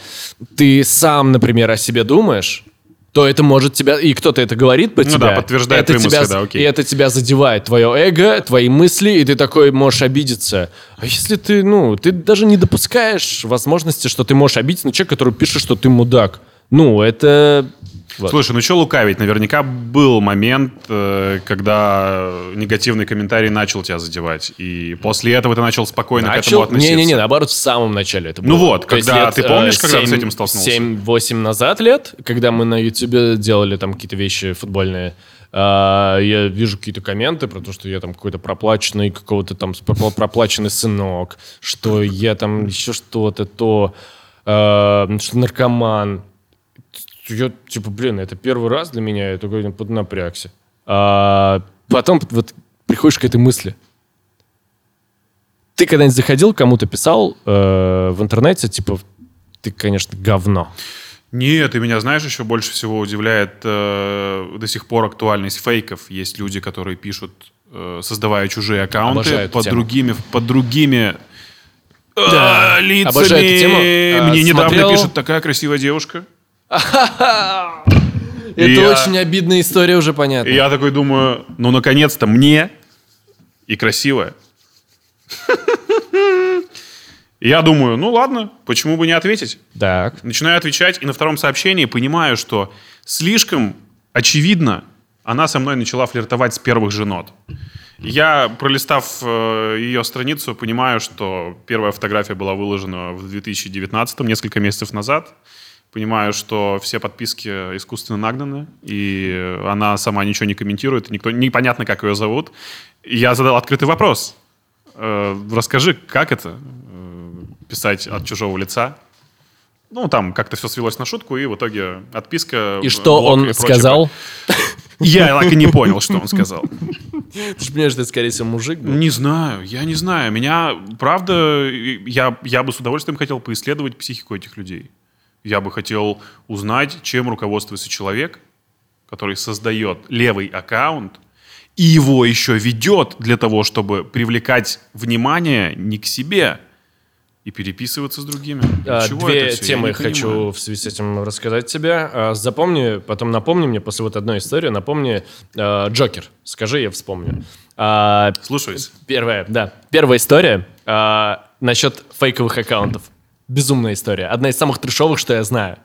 ты сам, например, о себе думаешь, то это может тебя... И кто-то это говорит про Ну тебя. да, подтверждает это твои тебя, мысли, да, окей. И это тебя задевает, твое эго, твои мысли, и ты такой можешь обидеться. А если ты, ну, ты даже не допускаешь возможности, что ты можешь обидеться на человека, который пишет, что ты мудак. Ну, это... Вот. Слушай, ну что лукавить? Наверняка был момент, э, когда негативный комментарий начал тебя задевать. И после этого ты начал спокойно к этому Начал... относиться. Не-не-не, наоборот, в самом начале это было. Ну вот, То когда- лет, ты помнишь, э, когда ты с этим столкнулся? 7-8 назад лет, когда мы на Ютубе делали там какие-то вещи футбольные, а, я вижу какие-то комменты про то, что я там какой-то проплаченный, какого-то там пропла- проплаченный сынок, что я там еще что-то, то, а, что наркоман. Я, типа, блин, это первый раз для меня, я такой поднапрягся. А потом вот приходишь к этой мысли. Ты когда-нибудь заходил, кому-то писал э, в интернете, типа, ты, конечно, говно. Нет, и меня, знаешь, еще больше всего удивляет э, до сих пор актуальность фейков. Есть люди, которые пишут, э, создавая чужие аккаунты под тему. другими, под другими Да, э, лицами. обожаю эту тему. Мне недавно смотрел- пишет такая красивая девушка. Это Я- очень обидная история, уже понятно. И я такой думаю, ну, наконец-то мне и красивая. Я думаю, ну ладно, почему бы не ответить? Так. Начинаю отвечать, и на втором сообщении понимаю, что слишком очевидно она со мной начала флиртовать с первых же нот. Я, пролистав э, ее страницу, понимаю, что первая фотография была выложена в 2019, несколько месяцев назад. Понимаю, что все подписки искусственно нагнаны, и она сама ничего не комментирует, никто, непонятно, как ее зовут. И я задал открытый вопрос. Э, расскажи, как это э, писать от чужого лица? Ну, там как-то все свелось на шутку, и в итоге отписка. И что блок он прочее. сказал? Я так и не понял, что он сказал. Ты же понимаешь, что это, скорее всего, мужик был. Не знаю, я не знаю. Меня, правда, я, я бы с удовольствием хотел поисследовать психику этих людей. Я бы хотел узнать, чем руководствуется человек, который создает левый аккаунт и его еще ведет для того, чтобы привлекать внимание не к себе и переписываться с другими. А, Две? Я темы не хочу понимаю. в связи с этим рассказать тебе. А, Запомни, потом напомни мне, после вот одной истории, напомни э, Джокер. Скажи, я вспомню. А, Слушаюсь. Первая, да. Первая история а, насчет фейковых аккаунтов. Безумная история. Одна из самых трешовых, что я знаю.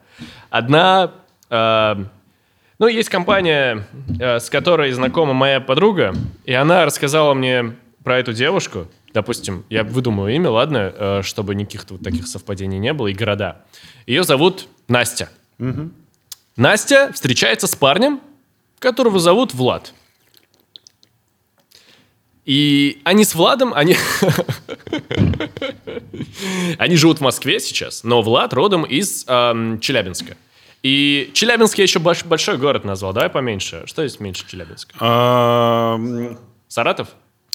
Одна... а, ну, есть компания, а, с которой знакома моя подруга, и она рассказала мне про эту девушку. Допустим, я выдумаю имя, ладно, э, чтобы никаких вот таких совпадений не было, и города. Ее зовут Настя. Настя встречается с парнем, которого зовут Влад. И они с Владом, они... они живут в Москве сейчас, но Влад родом из эм, Челябинска. И Челябинск я еще больш- большой город назвал, давай поменьше. Что есть меньше Челябинска? Саратов?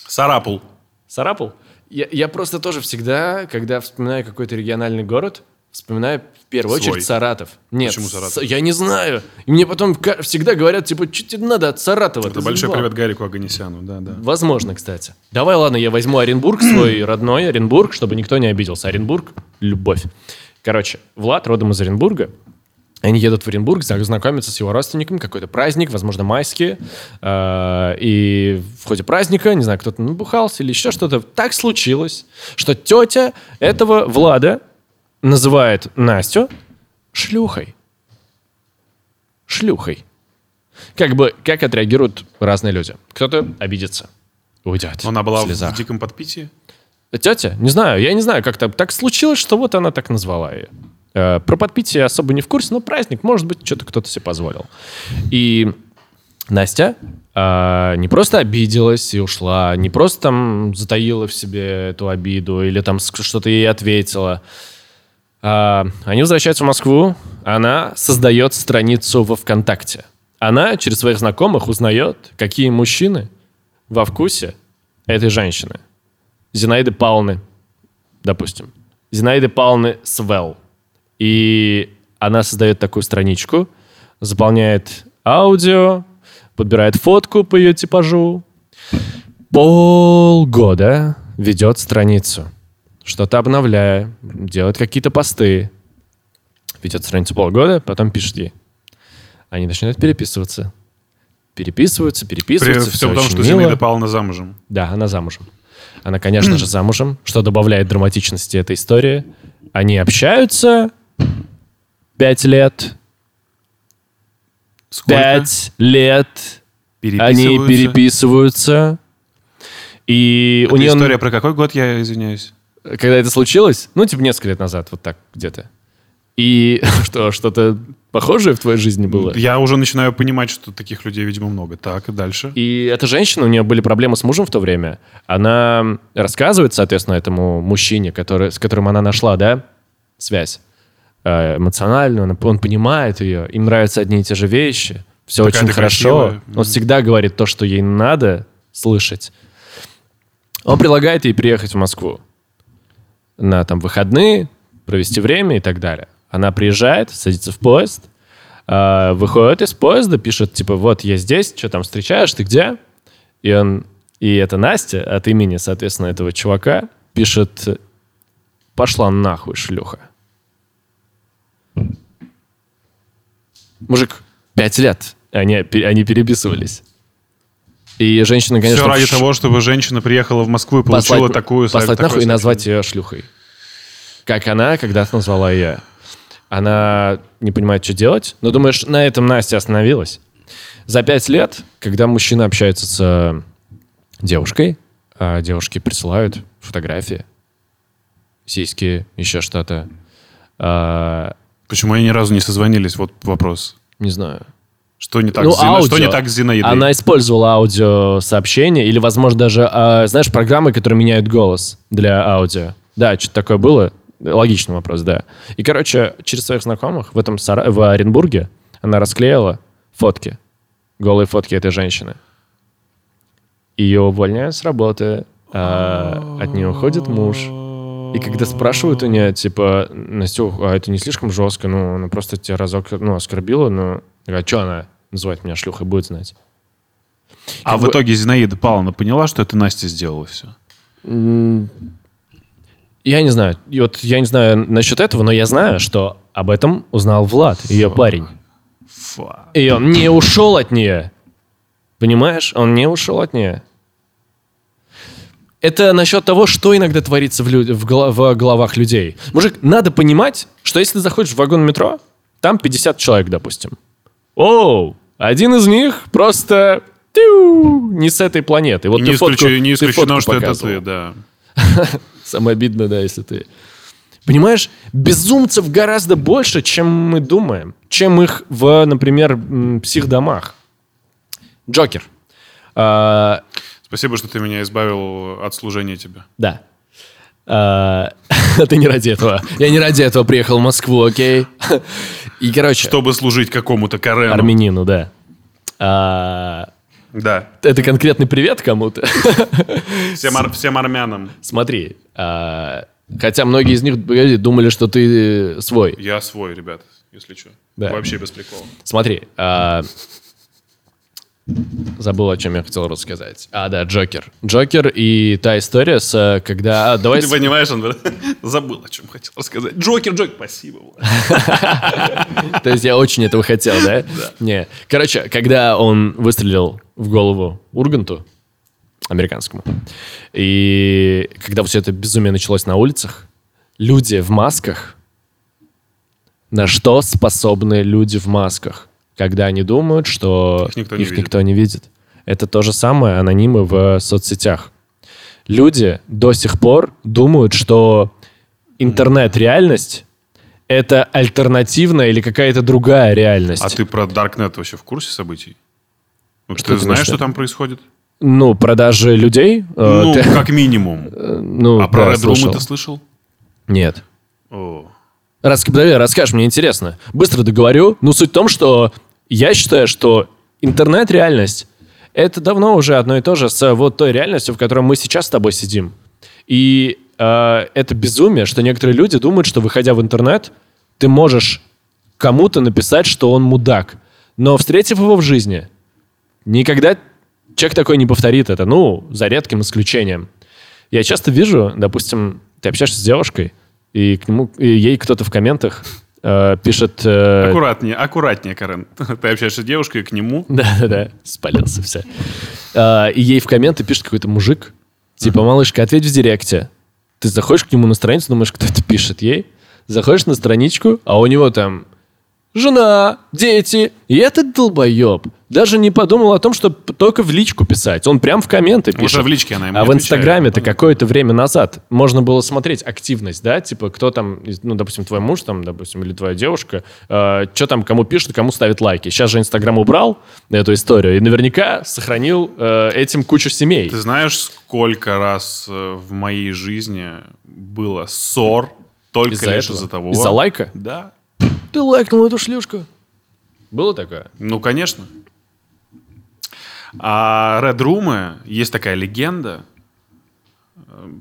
Сарапул. Сарапул? Я, я просто тоже всегда, когда вспоминаю какой-то региональный город, вспоминаю в первую Свой. очередь Саратов. Нет, Почему Саратов? я не знаю. И мне потом всегда говорят, типа, что тебе надо от Саратова? Это большой заебал». привет Гарику Аганесяну, да, да. Возможно, кстати. Давай, ладно, я возьму Оренбург, свой родной Оренбург, чтобы никто не обиделся. Оренбург — любовь. Короче, Влад родом из Оренбурга. Они едут в Оренбург, зна- знакомятся с его родственниками, какой-то праздник, возможно, майские. Э, И в ходе праздника, не знаю, кто-то набухался или еще что-то, так случилось, что тетя этого Влада называет Настю шлюхой. Шлюхой. Как бы, как отреагируют разные люди. Кто-то обидится, уйдет Она была в слезах. в диком подпитии? Тетя? Не знаю, я не знаю, как так, случилось, что вот она так назвала ее. Э, про подпитие особо не в курсе, но праздник, может быть, что-то кто-то себе позволил. И Настя э, не просто обиделась и ушла, не просто там затаила в себе эту обиду или там что-то ей ответила. А, они возвращаются в Москву, она создает страницу во ВКонтакте. Она через своих знакомых узнает, какие мужчины во вкусе этой женщины. Зинаиды Павловны, допустим. Зинаиды Павловны Свел. И она создает такую страничку, заполняет аудио, подбирает фотку по ее типажу. Полгода ведет страницу. Что-то обновляя, делает какие-то посты. Ведет страницу полгода, потом пишет ей. Они начинают переписываться. Переписываются, При переписываются. всё том, очень что мило. Зинаида Павловна замужем. Да, она замужем. Она, конечно же, замужем, что добавляет драматичности этой истории. Они общаются пять лет. Сколько? Пять лет они Переписываются? переписываются. И у Это нее, история про какой год, я извиняюсь? Когда это случилось, ну, типа несколько лет назад, вот так где-то. И что, что-то похожее в твоей жизни было? Я уже начинаю понимать, что таких людей, видимо, много. Так, и дальше. И эта женщина, у нее были проблемы с мужем в то время. Она рассказывает, соответственно, этому мужчине, который, с которым она нашла, да, связь э, эмоциональную, он, он понимает ее, им нравятся одни и те же вещи, все Такая очень хорошо. красивая. Он всегда говорит то, что ей надо слышать. Он предлагает ей приехать в Москву на там выходные, провести время и так далее. Она приезжает, садится в поезд, э, выходит из поезда, пишет, типа, вот я здесь, что там встречаешь, ты где? И он, и это Настя от имени, соответственно, этого чувака пишет, пошла нахуй, шлюха. Мужик, пять лет, они, они переписывались. И женщина, конечно, Все ради ш- того, чтобы женщина приехала в Москву и получила послать, такую... послать нахуй и назвать ее шлюхой. Как она когда-то назвала ее. Она не понимает, что делать. Но думаешь, на этом Настя остановилась. За пять лет, когда мужчина общается с э, девушкой, а девушки присылают фотографии, сиськи, еще что-то. А, Почему они ни разу не созвонились? Вот вопрос. не знаю. Что не так, Ну, с, Зина- что аудио. не так с Зинаидой? Она использовала аудиосообщение или, возможно, даже, а, знаешь, программы, которые меняют голос для аудио. Да, что-то такое было. Логичный вопрос, да. И, короче, через своих знакомых в этом Сара- в Оренбурге она расклеила фотки, голые фотки этой женщины. Ее увольняют с работы, а от нее уходит муж. И когда спрашивают у нее, типа, Настя, а это не слишком жестко? Ну, она просто тебя разок ну, оскорбила, но... А что она называет меня шлюхой, будет знать. А как в бы- итоге Зинаида Павловна поняла, что это Настя сделала все? Я не знаю. И вот я не знаю насчет этого, но я знаю, что об этом узнал Влад, ее парень. Фа. И он не ушел от нее. Понимаешь? Он не ушел от нее. Это насчет того, что иногда творится в, лю- в гла- в головах людей. Мужик, надо понимать, что если ты заходишь в вагон метро, там 50 человек, допустим. Оу, один из них просто тю, не с этой планеты. Вот И ты не, фотку- исключ- не ты исключено, фотку что это показывал. ты, да. Самое обидное, да, если ты... Понимаешь, безумцев гораздо больше, чем мы думаем. Чем их в, например, психдомах. Джокер. А, Спасибо, что ты меня избавил от служения тебе. да. А, ты не ради этого. Я не ради этого приехал в Москву, окей? И, короче, Чтобы служить какому-то Карену. армянину, да. А, Да. это конкретный привет кому-то. Всем, ар- всем армянам. Смотри, а, хотя многие из них думали, что ты свой. Я свой, ребят, если что. Да. Вообще без прикола. Смотри, а, забыл, о чем я хотел рассказать. А, да, Джокер. Джокер и та история с, э, когда... а, давай... Ты понимаешь, Андрей? Забыл, о чем хотел рассказать. Джокер, Джокер, спасибо. То есть я очень этого хотел, да? Не. Короче, когда он выстрелил в голову Урганту, американскому, и когда все это безумие началось на улицах, люди в масках, на что способны люди в масках, когда они думают, что Их никто не их видит. никто не видит. Это то же самое анонимы в соцсетях. Люди до сих пор думают, что интернет-реальность — это альтернативная или какая-то другая реальность. А ты про Darknet вообще в курсе событий? Ну, Что ты ты знаешь, что там происходит? Ну, продажи людей? э, Ну, ты- как минимум. ну, А про да, Red Room слышал. ты слышал? Нет. О. Рас... Подожди, расскажешь, мне интересно. Быстро договорю. Ну, суть в том, что я считаю, что интернет-реальность — это давно уже одно и то же с вот той реальностью, в которой мы сейчас с тобой сидим. И э, это безумие, что некоторые люди думают, что, выходя в интернет, ты можешь кому-то написать, что он мудак. Но, встретив его в жизни, никогда человек такой не повторит это. Ну, за редким исключением. Я часто вижу, допустим, ты общаешься с девушкой, и к нему, и ей кто-то в комментах пишет... э, Аккуратнее, аккуратнее, Карен. Ты общаешься с девушкой, к нему. Да-да-да, спалился все. А, и ей в комменты пишет какой-то мужик, типа, малышка, ответь в директе. Ты заходишь к нему на страницу, думаешь, кто это пишет ей, заходишь на страничку, а у него там жена, дети. И этот долбоеб даже не подумал о том, чтобы только в личку писать. Он прям в комменты пишет. Уже в личке она ему А в. Инстаграме-то какое-то время назад можно было смотреть активность, да, типа кто там, ну, допустим, твой муж там, допустим, или твоя девушка, что там, кому пишет, кому ставит лайки. Сейчас же Инстаграм убрал эту историю и наверняка сохранил э, этим кучу семей. Ты знаешь, сколько раз э, в моей жизни было ссор только Из-за лишь из-за того... Из-за лайка? Да. Ты лайкнул эту шлюшку. Было такое? Ну, конечно. А Red Room, есть такая легенда, э,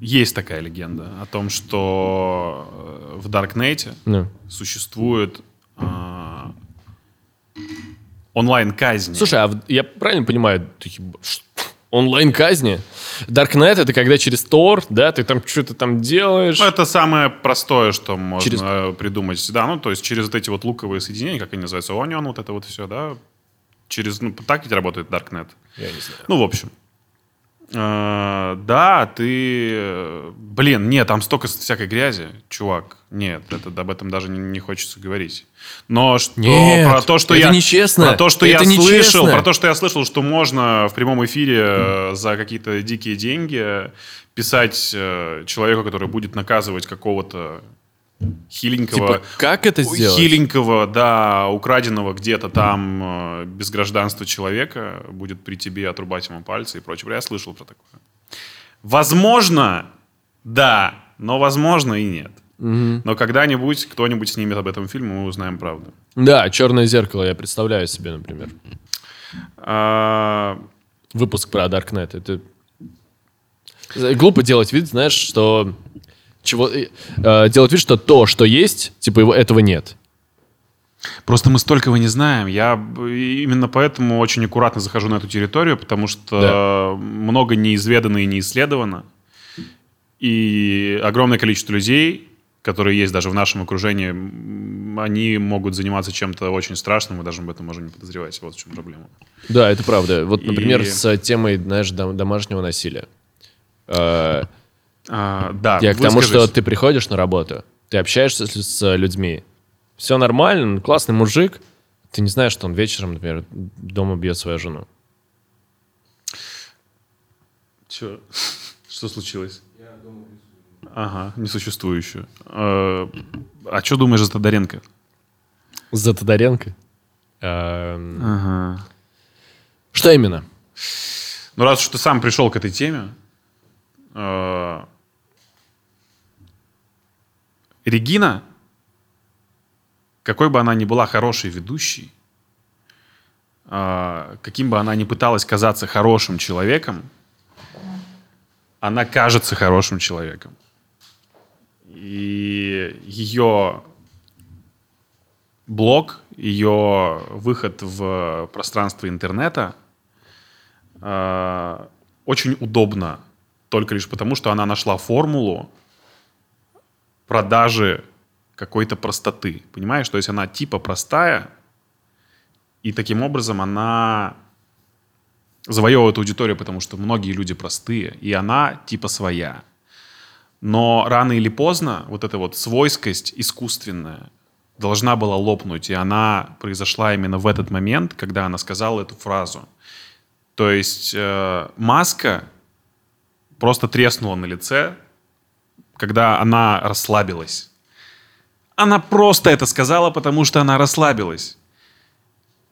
есть такая легенда о том, что э, в Даркнете Ну. существует а, онлайн-казни. Слушай, а я правильно понимаю, онлайн-казни? Darknet — это когда через Tor, да, ты там что-то там делаешь. Ну, это самое простое, что можно Через- придумать. Да, ну, то есть через вот эти вот луковые соединения, как они называются, Onion, вот это вот все, да. Через, ну, так ведь работает Darknet. Я не знаю. Ну, в общем. Э, Да, ты... Блин, нет, там столько всякой грязи, чувак. Нет, это, об этом даже не, не хочется говорить. Но что, Нет, про то, что это я... нечестно. Про то, что Это я слышал, нечестно. про то, что я слышал, что можно в прямом эфире э, за какие-то дикие деньги писать э, человеку, который будет наказывать какого-то хиленького... Типа, как это сделать? Хиленького, да, украденного где-то там э, без гражданства человека будет при тебе отрубать ему пальцы и прочее. Я слышал про такое. Возможно, да, но возможно и нет. Но когда-нибудь кто-нибудь снимет об этом фильм, и мы узнаем правду. Да, «Черное зеркало» я представляю себе, например. А, Выпуск про Darknet. Это глупо делать вид, знаешь, что чего э, э, делать вид, что то, что есть, типа его этого нет. Просто мы столького не знаем. Я именно поэтому очень аккуратно захожу на эту территорию, потому что много неизведано и не исследовано. И огромное количество людей, которые есть даже в нашем окружении, они могут заниматься чем-то очень страшным, мы даже об этом можем не подозревать. Вот в чем проблема. Да, это правда. Вот, например, И- с темой, знаешь, дом- домашнего насилия. А, да, Я к тому, что ты приходишь на работу, ты общаешься с, с людьми, все нормально, он классный мужик, ты не знаешь, что он вечером, например, дома бьет свою жену. Чё? Что случилось? Ага, несуществующую. Э, А что думаешь за Тодоренко? За Тодоренко? Эм, Ага. Что именно? Ну, раз уж ты сам пришел к этой теме, э, Регина, какой бы она ни была хорошей ведущей, э, каким бы она ни пыталась казаться хорошим человеком, она кажется хорошим человеком. И ее блог, ее выход в пространство интернета э, очень удобно только лишь потому, что она нашла формулу продажи какой-то простоты. Понимаешь? То есть она типа простая, и таким образом она завоевывает аудиторию, потому что многие люди простые, и она типа своя. Но рано или поздно вот эта вот свойскость искусственная должна была лопнуть, и она произошла именно в этот момент, когда она сказала эту фразу. То есть э, маска просто треснула на лице, когда она расслабилась. Она просто это сказала, потому что она расслабилась.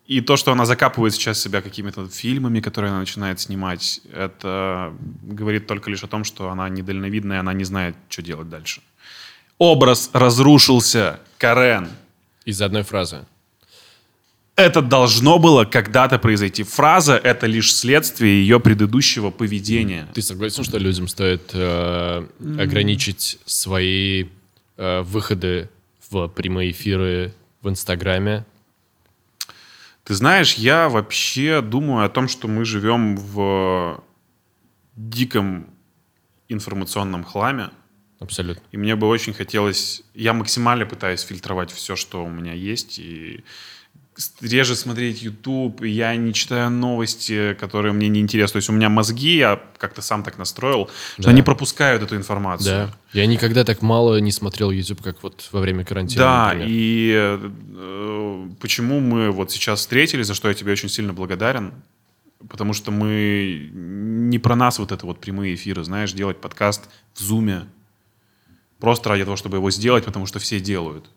И то, что она закапывает сейчас себя какими-то фильмами, которые она начинает снимать, это говорит только лишь о том, что она недальновидная, она не знает, что делать дальше. Образ разрушился, Карен. Из одной фразы. Это должно было когда-то произойти. Фраза — это лишь следствие ее предыдущего поведения. Ты согласен, что людям стоит э, ограничить свои э, выходы в прямые эфиры в Инстаграме? Ты знаешь, я вообще думаю о том, что мы живем в диком информационном хламе. Абсолютно. И мне бы очень хотелось... Я максимально пытаюсь фильтровать все, что у меня есть, и реже смотреть YouTube, я не читаю новости, которые мне не интересны. То есть у меня мозги, я как-то сам так настроил, что Да. они пропускают эту информацию. Да. Я никогда так мало не смотрел YouTube, как вот во время карантина. Да, например. и э, почему мы вот сейчас встретились, за что я тебе очень сильно благодарен, потому что мы не про нас вот это вот прямые эфиры, знаешь, делать подкаст в Зуме, просто ради того, чтобы его сделать, потому что все делают.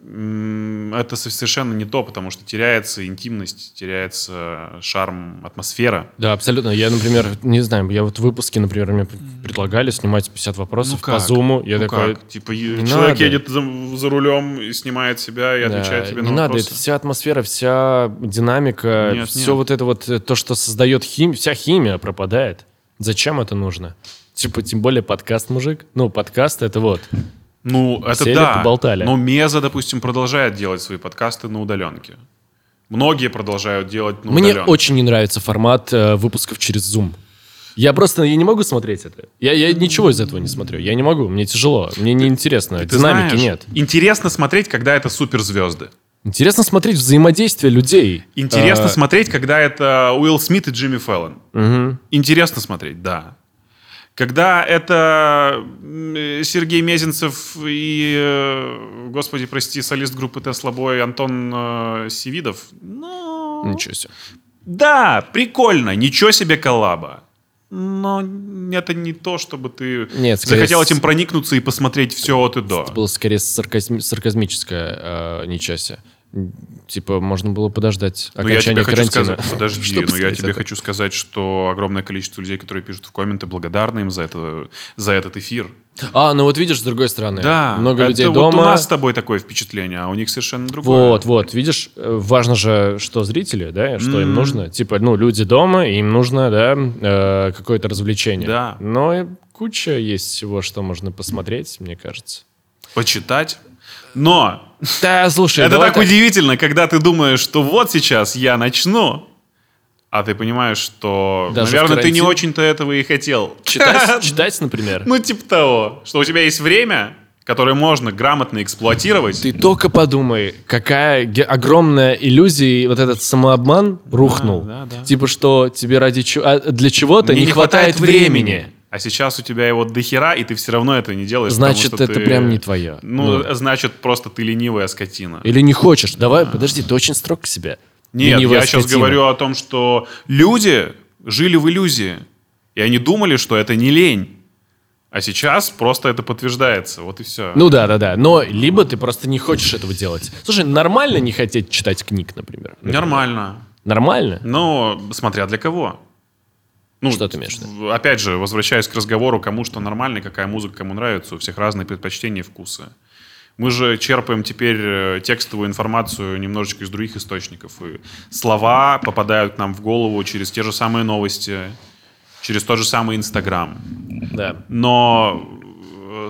Это со- совершенно не то, потому что теряется интимность, теряется шарм, атмосфера. Да, абсолютно. Я, например, не знаю, я вот в выпуске, например, мне предлагали снимать 50 вопросов по зуму. Я Ну такой, как? Типа «Не человек надо». едет за, за рулем и снимает себя и Да, отвечает тебе не на надо, вопросы. это вся атмосфера, вся динамика, Нет, все нет. вот это вот, э, то, что создает хим, вся химия пропадает. Зачем это нужно? Типа, тем более подкаст, мужик. Ну, подкаст это вот. Ну, это Сели, да. поболтали. Но Меза, допустим, продолжает делать свои подкасты на удаленке. Многие продолжают делать на Мне удаленке. очень не нравится формат э, выпусков через Zoom. Я просто я не могу смотреть это. Я, я ничего из этого не смотрю. Я не могу, мне тяжело, мне неинтересно. Ты Динамики знаешь, нет. Интересно смотреть, когда это суперзвезды. Интересно смотреть взаимодействие людей. Интересно Э, смотреть, когда это Уилл Смит и Джимми Фэллон. мгм. Интересно смотреть, да. Когда это Сергей Мезенцев и, э, господи, прости, солист группы Тесла Бой Антон э, Сивидов. Ну, Ничего себе. Да, прикольно, ничего себе коллаба. Но это не то, чтобы ты Нет, скорее захотел этим проникнуться и посмотреть все от и до. Это было скорее сарказм- сарказмическое э, себе. Типа, можно было подождать Ну, я окончания тебе хочу карантина. сказать, подожди, чтобы но я сказать тебе это. хочу сказать, что огромное количество людей, которые пишут в комменты, благодарны им за, это, за этот эфир. А, ну вот видишь, с другой стороны. Да, Много это людей вот дома. у нас с тобой такое впечатление, а у них совершенно другое. Вот, вот, видишь, э, важно же, что зрители, да, что им М. нужно. Типа, ну, люди дома, им нужно, да, э, какое-то развлечение. Да. Но и куча есть всего, что можно посмотреть, мне кажется. Почитать. Но Да, слушай, это давай так удивительно, когда ты думаешь, что вот сейчас я начну, а ты понимаешь, что, Даже наверное, ты не очень-то этого и хотел. Читать, читать, например. Ну, типа того, что у тебя есть время, которое можно грамотно эксплуатировать. Ты только подумай, какая огромная иллюзия, и вот этот самообман рухнул. да, да. Типа, что тебе ради чего, а для чего-то Мне не, хватает времени. А сейчас у тебя его дохера, и ты все равно это не делаешь. Значит, потому это ты- прям не твое. Ну, Ну. значит, просто ты ленивая скотина. Или не хочешь. Давай, подожди, ты очень строг к себе. Нет, Ленивая я сейчас скотина. говорю о том, что люди жили в иллюзии. И они думали, что это не лень. А сейчас просто это подтверждается. Вот и все. Ну да, да, да. Но либо ты просто не хочешь этого делать. Слушай, нормально не хотеть читать книг, например. Нормально. Нормально? Но смотря для кого. Ну, Что ты имеешь в- Опять же, возвращаясь к разговору, кому что нормально, какая музыка кому нравится, у всех разные предпочтения и вкусы. Мы же черпаем теперь э, текстовую информацию немножечко из других источников. И слова попадают к нам в голову через те же самые новости, через тот же самый Инстаграм. Да. Но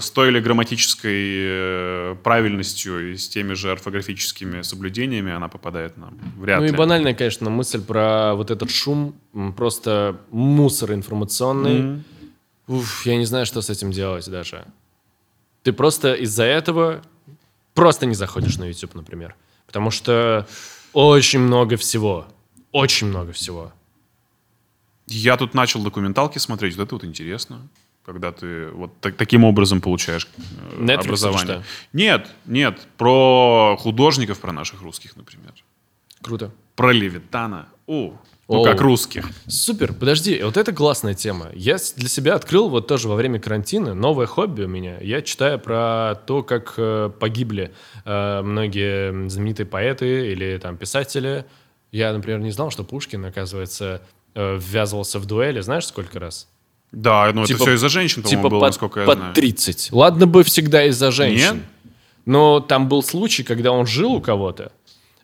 с той или грамматической э, правильностью и с теми же орфографическими соблюдениями она попадает нам. Вряд Ну и ли. банальная, конечно, мысль про вот этот шум, просто мусор информационный. Мгм. Уф, я не знаю, что с этим делать даже. Ты просто из-за этого просто не заходишь на YouTube, например. Потому что очень много всего. Очень много всего. Я тут начал документалки смотреть, вот это вот интересно, когда ты вот так- таким образом получаешь э, Netflix образование. что? Нет, нет, про художников, про наших русских, например. Круто. Про Левитана. О, ну Оу. как русских. Супер, подожди, вот это классная тема. Я для себя открыл вот тоже во время карантина новое хобби у меня. Я читаю про то, как э, погибли э, многие знаменитые поэты или там писатели. Я, например, не знал, что Пушкин, оказывается, э, ввязывался в дуэли, знаешь, сколько раз? Да, ну Типа- это все из-за женщин, типа было, под, насколько я под знаю. 30. Ладно бы всегда из-за женщин. Нет? Но там был случай, когда он жил у кого-то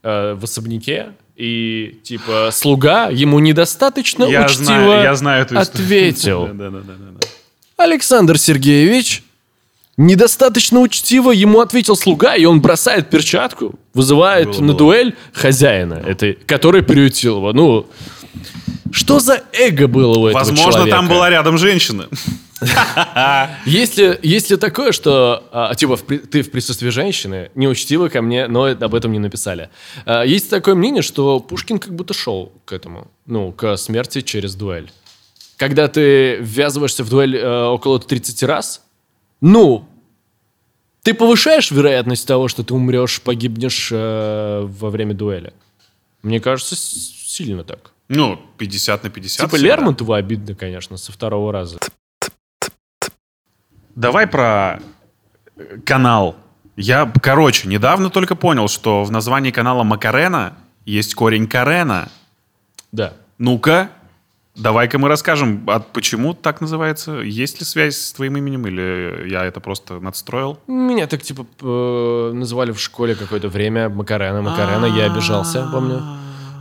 э, в особняке, и типа слуга ему недостаточно Я учтиво знаю, я знаю эту ответил. Да, да, да, да, да. Александр Сергеевич недостаточно учтиво ему ответил слуга, и он бросает перчатку, вызывает Было, на было. дуэль хозяина, этой, который приютил его. Ну, что за эго было у этого Возможно, человека? там была рядом женщина. Если, если такое, что а, типа в ты в присутствии женщины, неучтиво ко мне, но об этом не написали. А, есть такое мнение, что Пушкин как будто шел к этому, ну, к смерти через дуэль. Когда ты ввязываешься в дуэль э, около 30 раз, ну, ты повышаешь вероятность того, что ты умрешь, погибнешь э, во время дуэли. Мне кажется, сильно так. Ну, 50 на 50. типа всегда. Лермонтова обидно, конечно, со второго раза. Давай про э, канал. Я, короче, недавно только понял, что в названии канала Макарена есть корень Карена. Да. Ну-ка, давай-ка мы расскажем, а почему так называется? Есть ли связь с твоим именем, или я это просто надстроил? Меня так, типа, п- называли в школе какое-то время Макарена, Макарена, я обижался, помню.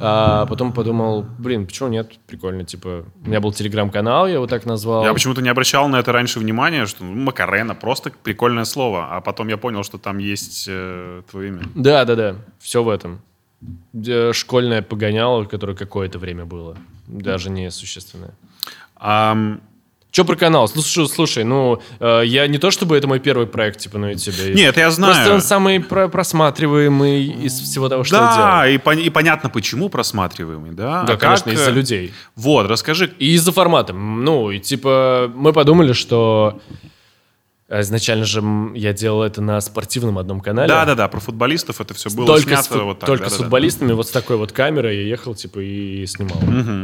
А потом подумал, блин, почему нет? Прикольно, типа, у меня был телеграм-канал, я его так назвал. Я почему-то не обращал на это раньше внимания, что ну, Макарена просто прикольное слово, а потом я понял, что там есть э, твое имя. Да, да, да, все в этом. Школьное погоняло, которое какое-то время было, даже не существенное. Ам, Че про канал? Слушай, слушай, ну, э, я не то чтобы это мой первый проект, типа, на YouTube. Нет, я знаю. Просто он самый про- просматриваемый из всего того, что я делаю. да, и, пон- и понятно, почему просматриваемый, да? Да, А конечно, как, из-за э, людей. Вот, расскажи, И из-за формата. Ну, и типа, мы подумали, что изначально же я делал это на спортивном одном канале. Да-да-да, про футболистов это все было Только, снято с, вот так. только с да-да-да. футболистами, вот с такой вот камерой я ехал, типа, и снимал.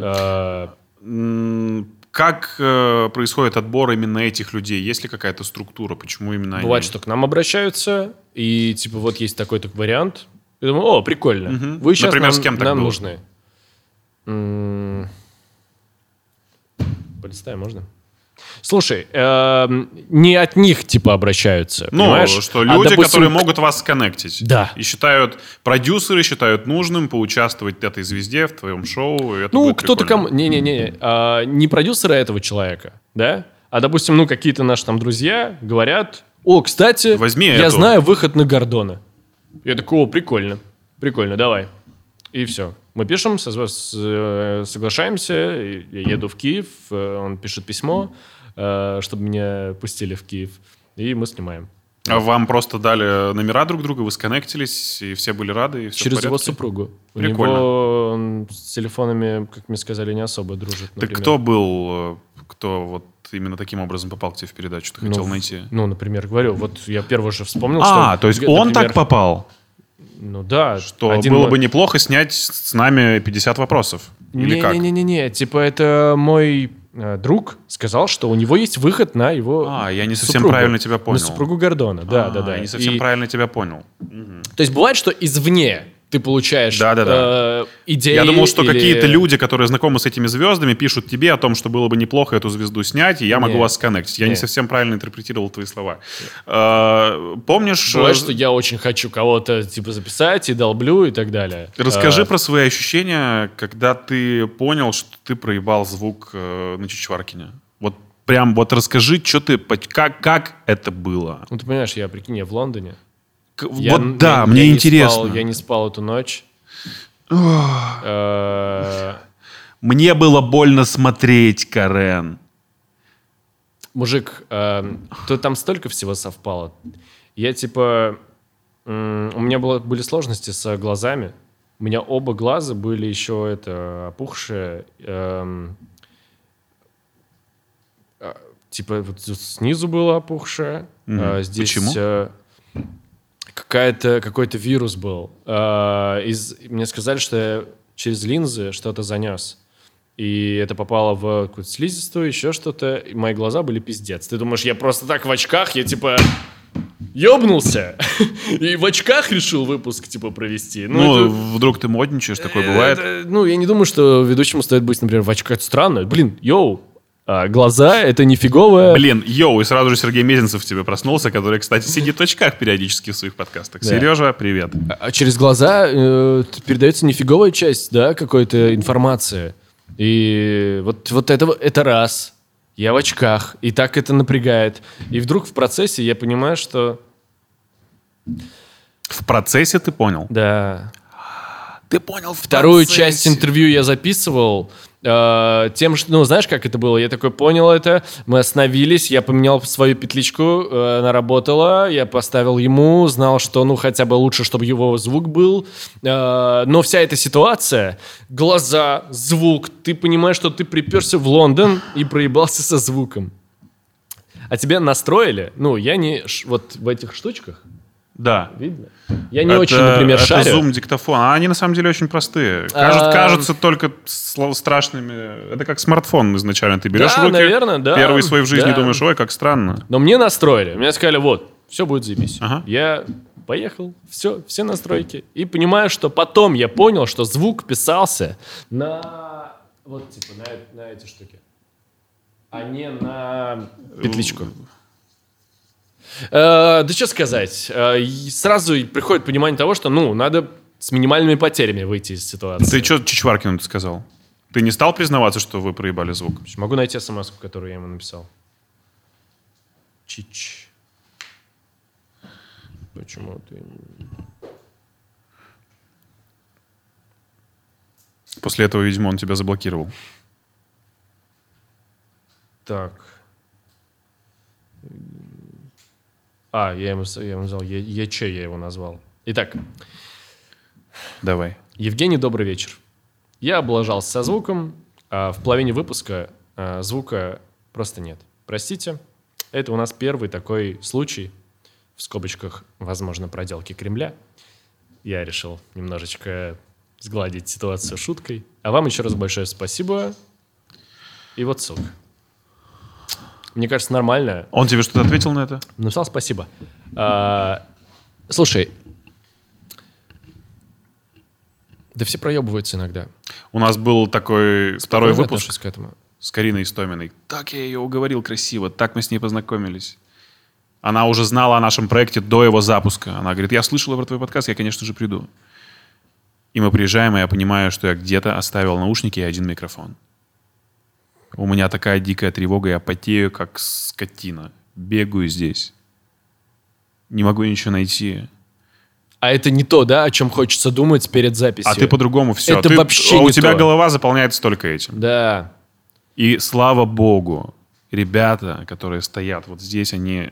А, М, Как э, происходит отбор именно этих людей? Есть ли какая-то структура? Почему именно Бывает, они? что к нам обращаются, и типа вот есть такой-то вариант. Я думаю, о, прикольно. Мгм. Вы сейчас Например, нам, с кем так нам было? нужны. М, Полистаем, можно? Слушай, эм, не от них типа обращаются, Ну, понимаешь? что А, люди, допустим, которые могут вас сконнектить. Да. И считают, продюсеры считают нужным поучаствовать этой звезде в твоем шоу. и это Ну, кто-то кому... Не-не-не, а, не продюсера этого человека, да? А, допустим, ну, какие-то наши там друзья говорят, о, кстати, Возьми я эту». знаю выход на Гордона. Я такой, о, прикольно, прикольно, давай. И все. Мы пишем, э, соглашаемся, я еду в Киев, э, он пишет письмо, э, чтобы меня пустили в Киев, и мы снимаем. А Вам просто дали номера друг друга, вы сконнектились, и все были рады, и все Через его супругу. У Прикольно. него он с телефонами, как мне сказали, не особо дружит. Так например. кто был, кто вот именно таким образом попал к тебе в передачу, ты хотел Ну, найти? Ну, например, говорю, вот я первый же вспомнил, А, что... то есть он например, так попал? Ну да. Что один было мой- бы неплохо снять с нами 50 вопросов? Или как? Не-не-не-не, типа это мой э, друг сказал, что у него есть выход на его А, я не совсем супругу. правильно тебя понял. На супругу Гордона, да, А, да, да. Я не совсем И- правильно тебя понял. То есть бывает, что извне ты получаешь Да-да-да. э, идеи Я думал, что или- какие-то люди, которые знакомы с этими звездами, пишут тебе о том, что было бы неплохо эту звезду снять, и я могу Нет. вас сконнектить. Я не Нет. совсем правильно интерпретировал твои слова. Э, Помнишь... Бывает, э, что я очень хочу кого-то типа записать и долблю и так далее. Расскажи Э, про свои ощущения, когда ты понял, что ты проебал звук э, на Чичваркине. Вот прям вот расскажи, что ты, как, как это было. Ну, ты понимаешь, я, прикинь, я в Лондоне. К- Я- вот да, я- мне я не интересно. спал- я не спал эту ночь. Э, Мне было больно смотреть, Карен. Мужик, э, то там столько всего совпало. Я типа... У меня было, были сложности с глазами. У меня оба глаза были еще это опухшие. эм, а, типа вот снизу было опухшее. Мгм. а здесь Почему? э, какая-то, какой-то вирус был. А, из, мне сказали, что я через линзы что-то занес. И это попало в какую-то слизистую, еще что-то. И мои глаза были пиздец. Ты думаешь, я просто так в очках, я типа ёбнулся. И в очках решил выпуск типа провести. Ну, это- вдруг ты модничаешь, такое э, бывает. это- ну, я не думаю, что ведущему стоит быть, например, в очках. Это странно. Блин, йоу, а, глаза — это не фиговое. Блин, йоу, и сразу же Сергей Мезенцев тебе проснулся, который, кстати, сидит в очках периодически в своих подкастах. Да. Сережа, привет. А через глаза э, передается нифиговая часть, да, какой-то информации. И вот, вот это, это раз. Я в очках, и так это напрягает. И вдруг в процессе я понимаю, что В процессе ты понял? да. Ты понял Вторую часть интервью я записывал, э, тем, что, ну, знаешь, как это было? Я такой понял это, мы остановились, я поменял свою петличку, э, она работала, я поставил ему, знал, что, ну, хотя бы лучше, чтобы его звук был. Э, но вся эта ситуация, глаза, звук, ты понимаешь, что ты приперся в Лондон и проебался со звуком. А тебя настроили? Ну, я не... Вот в этих штучках, Да. видно? Я не это, очень, например, это шарю. зум диктофон. А они на самом деле очень простые. Кажут- А, кажутся только страшными. Это как смартфон изначально. Ты берешь Да, в руки, наверное, да. первый свой в жизни Да. думаешь, ой, как странно. Но мне настроили. Мне сказали, вот, все будет заебись. Ага. Я поехал, все, все настройки. И понимаю, что потом я понял, что звук писался на... Вот, типа, на, на эти штуки. А не на петличку. Э, да что сказать. Э, сразу приходит понимание того, что, ну, надо с минимальными потерями выйти из ситуации. Ты что Чичваркину сказал? Ты не стал признаваться, что вы проебали звук? Могу найти смс которую я ему написал. Чич. Почему ты... После этого, видимо, он тебя заблокировал. Так. А, я ему, я ему назвал. Е- ЕЧ я его назвал. Итак, Давай. Евгений, добрый вечер. Я облажался со звуком, а в половине выпуска а, звука просто нет. Простите, это у нас первый такой случай, в скобочках, возможно, проделки Кремля. Я решил немножечко сгладить ситуацию шуткой. А вам еще раз большое спасибо. И вот ссылка. Мне кажется, нормально. Он тебе что-то ответил на это? Написал спасибо. А, слушай, да все проебываются иногда. У нас был такой второй выпуск к этому. с Кариной Истоминой. Так я ее уговорил красиво, так мы с ней познакомились. Она уже знала о нашем проекте до его запуска. Она говорит, я слышала про твой подкаст, я, конечно же, приду. И мы приезжаем, и я понимаю, что я где-то оставил наушники и один микрофон. У меня такая дикая тревога, я потею, как скотина. Бегаю здесь. Не могу ничего найти. А это не то, да, о чем хочется думать перед записью. А ты по-другому все. Это Ты- вообще а У не тебя то. голова заполняется только этим. Да. И слава богу, ребята, которые стоят вот здесь, они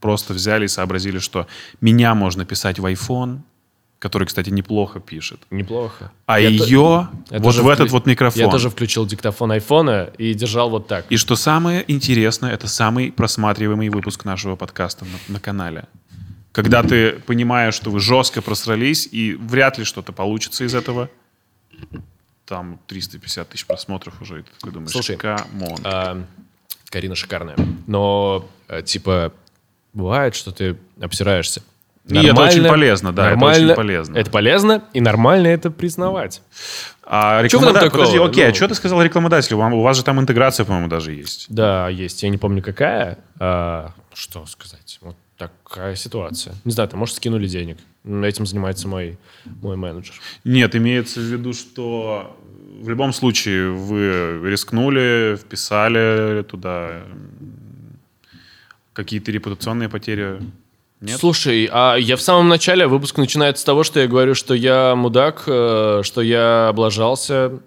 просто взяли и сообразили, что меня можно писать в iPhone, который, кстати, неплохо пишет, Неплохо. а Я то- ее я вот в вклю- этот вот микрофон. Я тоже включил диктофон айфона и держал вот так. И что самое интересное, это самый просматриваемый выпуск нашего подкаста на, на канале. Когда ты понимаешь, что вы жестко просрались, и вряд ли что-то получится из этого. Там 350 тысяч просмотров уже, и ты такой думаешь, Слушай, come on. А, Карина шикарная. Но, э, типа, бывает, что ты обсираешься. И это очень полезно, да, это очень полезно. Это полезно, и нормально это признавать. А Чё в этом рекламода- такого? Подожди, окей, Ну. а что ты сказал рекламодателю? У вас же там интеграция, по-моему, даже есть. Да, есть. Я не помню, какая. А, что сказать? Вот такая ситуация. Не знаю, там, может, скинули денег. Этим занимается мой, мой менеджер. Нет, имеется в виду, что в любом случае вы рискнули, вписали туда какие-то репутационные потери. Нет? Слушай, а я в самом начале, выпуск начинается с того, что я говорю, что я мудак, э, что я облажался.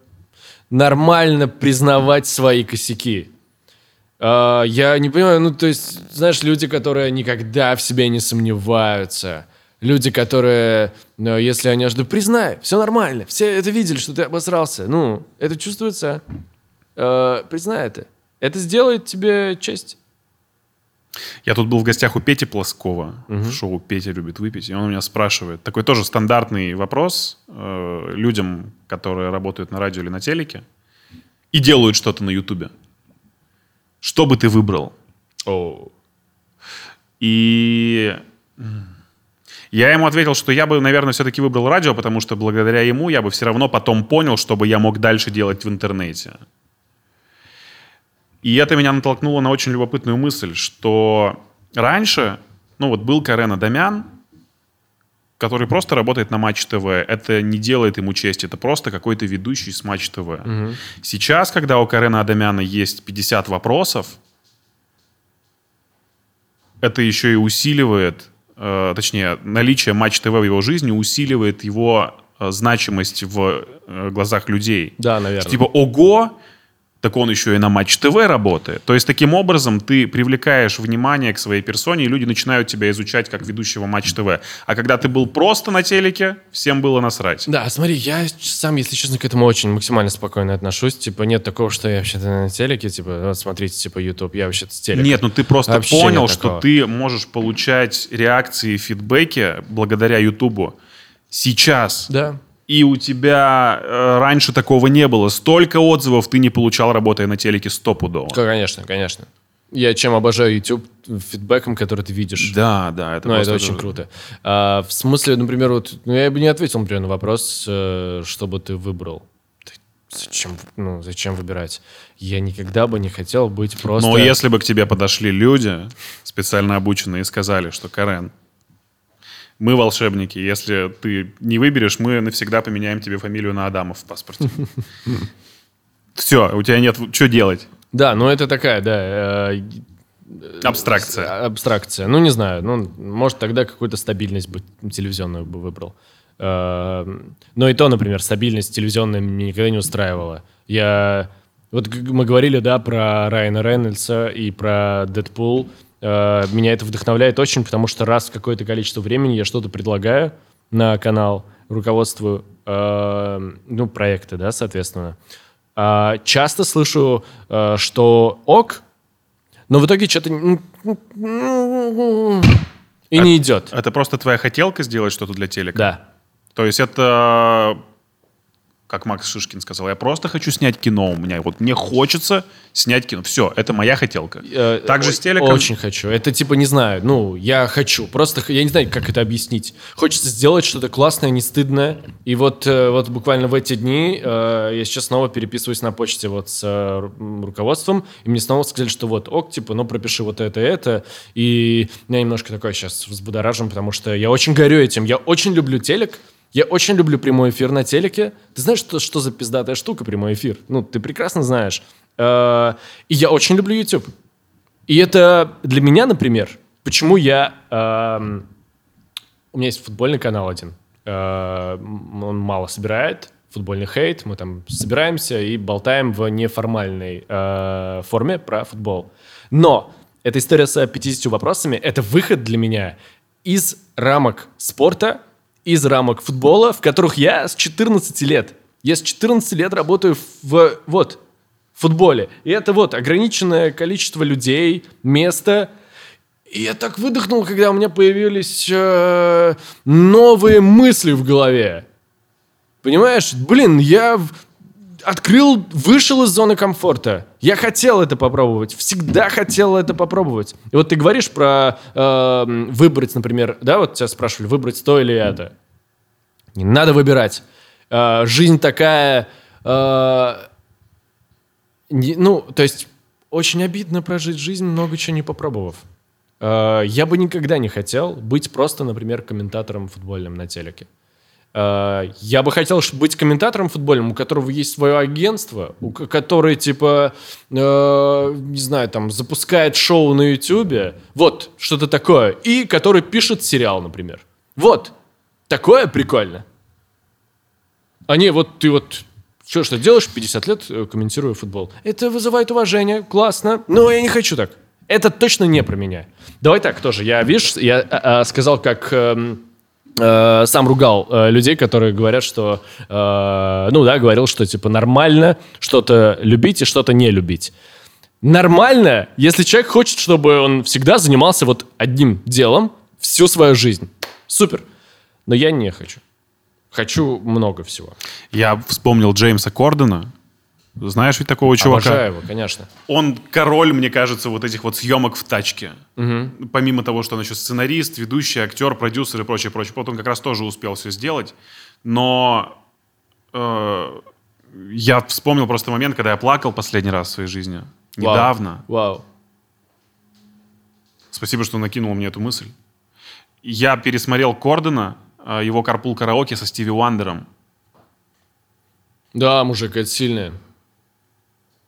Нормально признавать свои косяки. А, Я не понимаю, ну, то есть, знаешь, люди, которые никогда в себе не сомневаются. Люди, которые, ну, если они ждут, признай, все нормально. Все это видели, что ты обосрался. Ну, это чувствуется. Э, Признай это. Это сделает тебе честь. Я тут был в гостях у Пети Плоскова в шоу «Петя любит выпить», и он у меня спрашивает, такой тоже стандартный вопрос э, людям, которые работают на радио или на телеке и делают что-то на Ютубе. Что бы ты выбрал? О, И я ему ответил, что я бы, наверное, все-таки выбрал радио, потому что благодаря ему я бы все равно потом понял, что бы я мог дальше делать в интернете. И это меня натолкнуло на очень любопытную мысль, что раньше, ну вот был Карен Адамян, который просто работает на Матч ТВ. Это не делает ему честь, это просто какой-то ведущий с Матч ТВ. Сейчас, когда у Карена Адамяна есть 50 вопросов, это еще и усиливает, э, точнее, наличие Матч ТВ в его жизни усиливает его э, значимость в э, глазах людей. Да, наверное. Типа, ого, так он еще и на Матч ТВ работает. То есть таким образом ты привлекаешь внимание к своей персоне, и люди начинают тебя изучать как ведущего Матч ТВ. А когда ты был просто на телеке, всем было насрать. Да, смотри, я сам, если честно, к этому очень максимально спокойно отношусь. Типа, нет такого, что я вообще-то на телеке, типа, вот смотрите, типа, YouTube, я вообще-то с телека. Нет, ну ты просто Вообще понял, что ты можешь получать реакции, фидбэки благодаря Ютубу сейчас. Да. И у тебя э, раньше такого не было. Столько отзывов ты не получал, работая на телеке стопудово. Конечно, конечно. Я чем обожаю YouTube фидбэком, который ты видишь. Да, да, это Ну, это очень круто. А, в смысле, например, вот, ну, я бы не ответил, например, на вопрос, э, что бы ты выбрал. Ты зачем, ну, зачем выбирать? Я никогда бы не хотел быть просто... Но если бы к тебе подошли люди, специально обученные, и сказали, что Карен, мы волшебники, если ты не выберешь, мы навсегда поменяем тебе фамилию на Адамов в паспорте. Все, у тебя нет, что делать? Да, ну это такая, да, э, Абстракция. абстракция. Ну, не знаю, ну, может, тогда какую-то стабильность бы телевизионную бы выбрал. Э, Но и то, например, стабильность телевизионная меня никогда не устраивала. Я... Вот мы говорили, да, про Райана Рейнольдса и про Дэдпул. Меня это вдохновляет очень, потому что раз в какое-то количество времени я что-то предлагаю на канал, руководству, э, ну, проекты, да, соответственно. А часто слышу, э, что ок, но в итоге что-то и не идет. Это просто твоя хотелка сделать что-то для телека? Да. То есть это, как Макс Шишкин сказал, я просто хочу снять кино. У меня вот мне хочется снять кино. Все, это моя хотелка. Э, Также с телеком. Очень хочу. Это типа, не знаю, ну, я хочу. Просто я не знаю, как это объяснить. Хочется сделать что-то классное, не стыдное. И вот, э, вот буквально в эти дни э, я сейчас снова переписываюсь на почте вот с э, руководством, и мне снова сказали, что вот, ок, типа, ну, пропиши вот это и это. И меня немножко такое сейчас взбудоражен, потому что я очень горю этим. Я очень люблю телек, я очень люблю прямой эфир на телеке. Ты знаешь, что, что за пиздатая штука прямой эфир? Ну, ты прекрасно знаешь. Э, И я очень люблю YouTube. И это для меня, например, почему я... эм, у меня есть футбольный канал один. Э, он мало собирает, футбольный хейт. Мы там собираемся и болтаем в неформальной э, форме про футбол. Но эта история с 50 вопросами — это выход для меня из рамок спорта, из рамок футбола, в которых я с 14 лет. Я с 14 лет работаю в... Вот, футболе. И это вот ограниченное количество людей, места. И я так выдохнул, когда у меня появились э, новые мысли в голове. Понимаешь? Блин, я открыл, вышел из зоны комфорта. Я хотел это попробовать, всегда хотел это попробовать. И вот ты говоришь про э, выбрать, например, да, вот тебя спрашивали, выбрать то или это. Не надо выбирать. Э, жизнь такая, э, не- ну, то есть очень обидно прожить жизнь, много чего не попробовав. Э, я бы никогда не хотел быть просто, например, комментатором футбольным на телеке. Э, Я бы хотел быть комментатором футбольным, у которого есть свое агентство, у ко- который, типа, э, не знаю, там, запускает шоу на Ютубе, вот, что-то такое, и который пишет сериал, например. Вот, такое прикольно. А не, вот ты вот что, что делаешь 50 лет, э, комментируя футбол. Это вызывает уважение, классно, но я не хочу так. Это точно не про меня. Давай так тоже. Я, видишь, я а, а, сказал, как эм, э, сам ругал э, людей, которые говорят, что, э, ну да, говорил, что типа нормально что-то любить и что-то не любить. Нормально, если человек хочет, чтобы он всегда занимался вот одним делом всю свою жизнь. Супер. Но я не хочу. Хочу много всего. Я вспомнил Джеймса Кордена. Знаешь ведь такого чувака? Обожаю его, конечно. Он король, мне кажется, вот этих вот съемок в тачке. Помимо того, что он еще сценарист, ведущий, актер, продюсер и прочее, прочее. Вот он как раз тоже успел все сделать. Но э, я вспомнил просто момент, когда я плакал последний раз в своей жизни. Вау. Недавно. Вау. Спасибо, что накинул мне эту мысль. Я пересмотрел Кордена, э, его «Карпул караоке» со Стиви Уандером. Да, мужик, это сильное.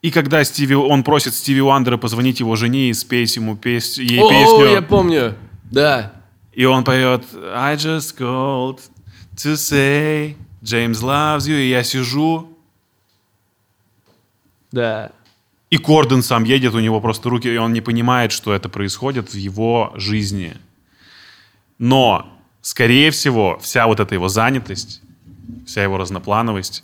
И когда Стиви, он просит Стиви Уандера позвонить его жене и спеть ему пес- ей О, песню, я помню. Да. и он поет «I just called to say James loves you, и я сижу, Да. и Корден сам едет, у него просто руки, и он не понимает, что это происходит в его жизни. Но, скорее всего, вся вот эта его занятость, вся его разноплановость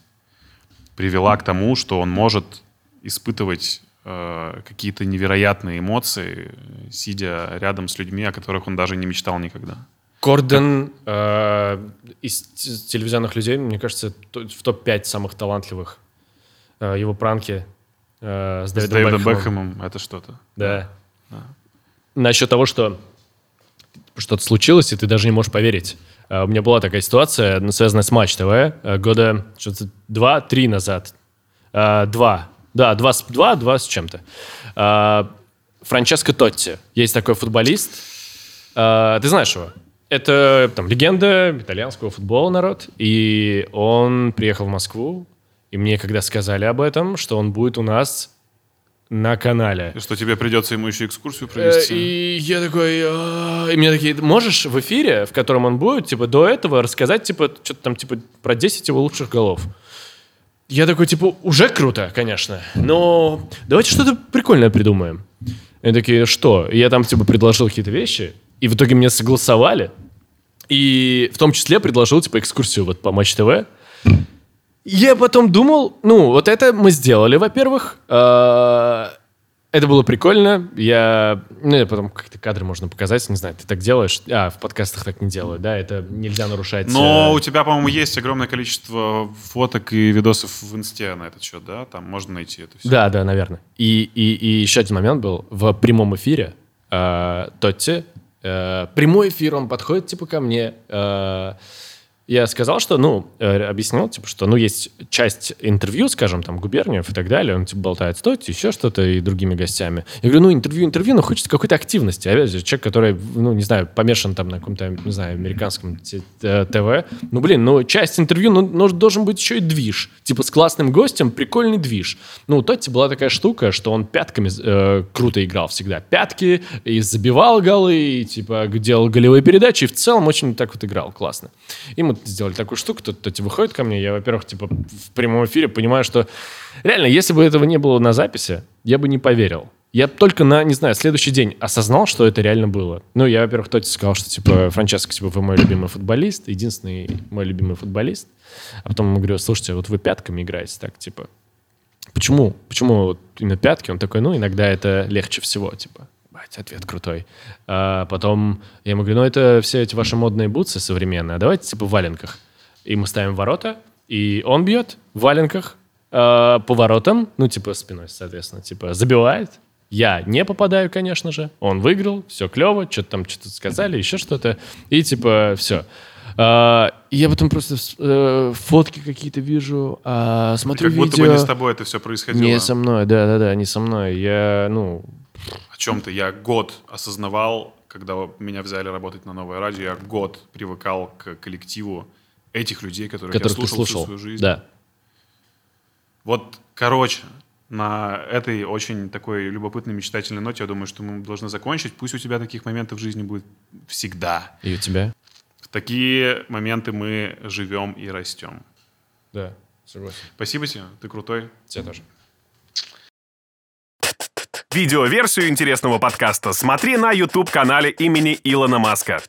привела к тому, что он может испытывать э, какие-то невероятные эмоции, сидя рядом с людьми, о которых он даже не мечтал никогда. Корден э, из телевизионных людей, мне кажется, в топ-5 самых талантливых. Э, его пранки э, с С Дэвидом, Дэвидом Бекхэмом. Бекхэмом это что-то. Да. Насчет того, что что-то случилось, и ты даже не можешь поверить. А, У меня была такая ситуация, связанная с Матч ТВ, э, года что-то два-три назад. А, Два. Да, два, с- два, два с чем-то. А, Франческо Тотти. Есть такой футболист. А, Ты знаешь его? Это там легенда итальянского футбола народ. И он приехал в Москву. И мне когда сказали об этом, что он будет у нас на канале. И что тебе придется ему еще экскурсию Э, провести. И я такой... «А». И мне такие, можешь в эфире, в котором он будет, типа, до этого рассказать, типа, что-то там, типа, про 10 его лучших голов? Я такой, типа, уже круто, конечно, но давайте что-то прикольное придумаем. И такие, что? И я там, типа, предложил какие-то вещи, и в итоге мне согласовали. И в том числе предложил, типа, экскурсию вот по Матч ТВ. Я потом думал, ну, вот это мы сделали, во-первых. А, Это было прикольно. Я, ну, и потом какие-то кадры можно показать, не знаю, ты так делаешь. А, в подкастах так не делают, да, это нельзя нарушать. Но э, у тебя, по-моему, есть огромное количество фоток и видосов в инсте на этот счет, да? Там можно найти это все. Да, да, наверное. И, и, и еще один момент был. В прямом эфире э, Тотти, э, прямой эфир, он подходит типа ко мне. э, я сказал, что, ну, объяснил, типа, что, ну, есть часть интервью, скажем, там, губерниев и так далее, он, типа, болтает с Тотти, еще что-то и другими гостями. Я говорю, ну, интервью, интервью, но хочется какой-то активности. Опять же, человек, который, ну, не знаю, помешан там на каком-то, не знаю, американском те- э, ТВ. Ну, блин, ну, часть интервью, ну, ну, должен быть еще и движ. Типа, с классным гостем прикольный движ. Ну, у Тотти была такая штука, что он пятками э, круто играл всегда. Пятки, и забивал голы, и, типа, делал голевые передачи, и в целом очень так вот играл классно. И мы сделали такую штуку, тот Тотти выходит ко мне, я, во-первых, типа, в прямом эфире понимаю, что реально, если бы этого не было на записи, я бы не поверил. Я только на, не знаю, следующий день осознал, что это реально было. Ну, я, во-первых, Тотти сказал, что, типа, Франческо, типа, вы мой любимый футболист, единственный мой любимый футболист. А потом ему говорю, слушайте, вот вы пятками играете так, типа, почему? Почему вот именно пятки? Он такой, ну, иногда это легче всего, типа. Бать, ответ крутой. А потом я ему говорю, ну, это все эти ваши модные бутсы современные, а давайте, типа, в валенках. И мы ставим ворота, и он бьет в валенках а, по воротам, ну, типа, спиной, соответственно, типа, забивает. Я не попадаю, конечно же. Он выиграл, все клево, что-то там что-то сказали, еще что-то. И, типа, все. А, и я потом просто э, фотки какие-то вижу, а, смотрю Как будто видео. бы не с тобой это все происходило. Не со мной, да-да-да, не со мной. Я, ну, О чем-то я год осознавал, когда меня взяли работать на новое радио, я год привыкал к коллективу этих людей, которых, которых я ты слушал, слушал. всю свою жизнь. Да. Вот, короче, на этой очень такой любопытной, мечтательной ноте, я думаю, что мы должны закончить. Пусть у тебя таких моментов в жизни будет всегда. И у тебя? В такие моменты мы живем и растем. Да, согласен. Спасибо тебе, ты крутой. Тебе тоже. Видеоверсию интересного подкаста смотри на YouTube-канале имени Илона Маска.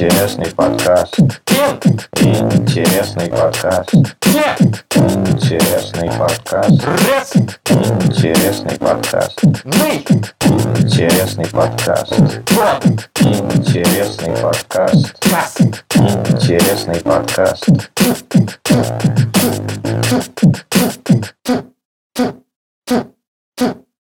Интересный подкаст. Интересный подкаст. Интересный подкаст. Интересный подкаст. Интересный подкаст. Интересный подкаст. Интересный подкаст. Интересный подкаст.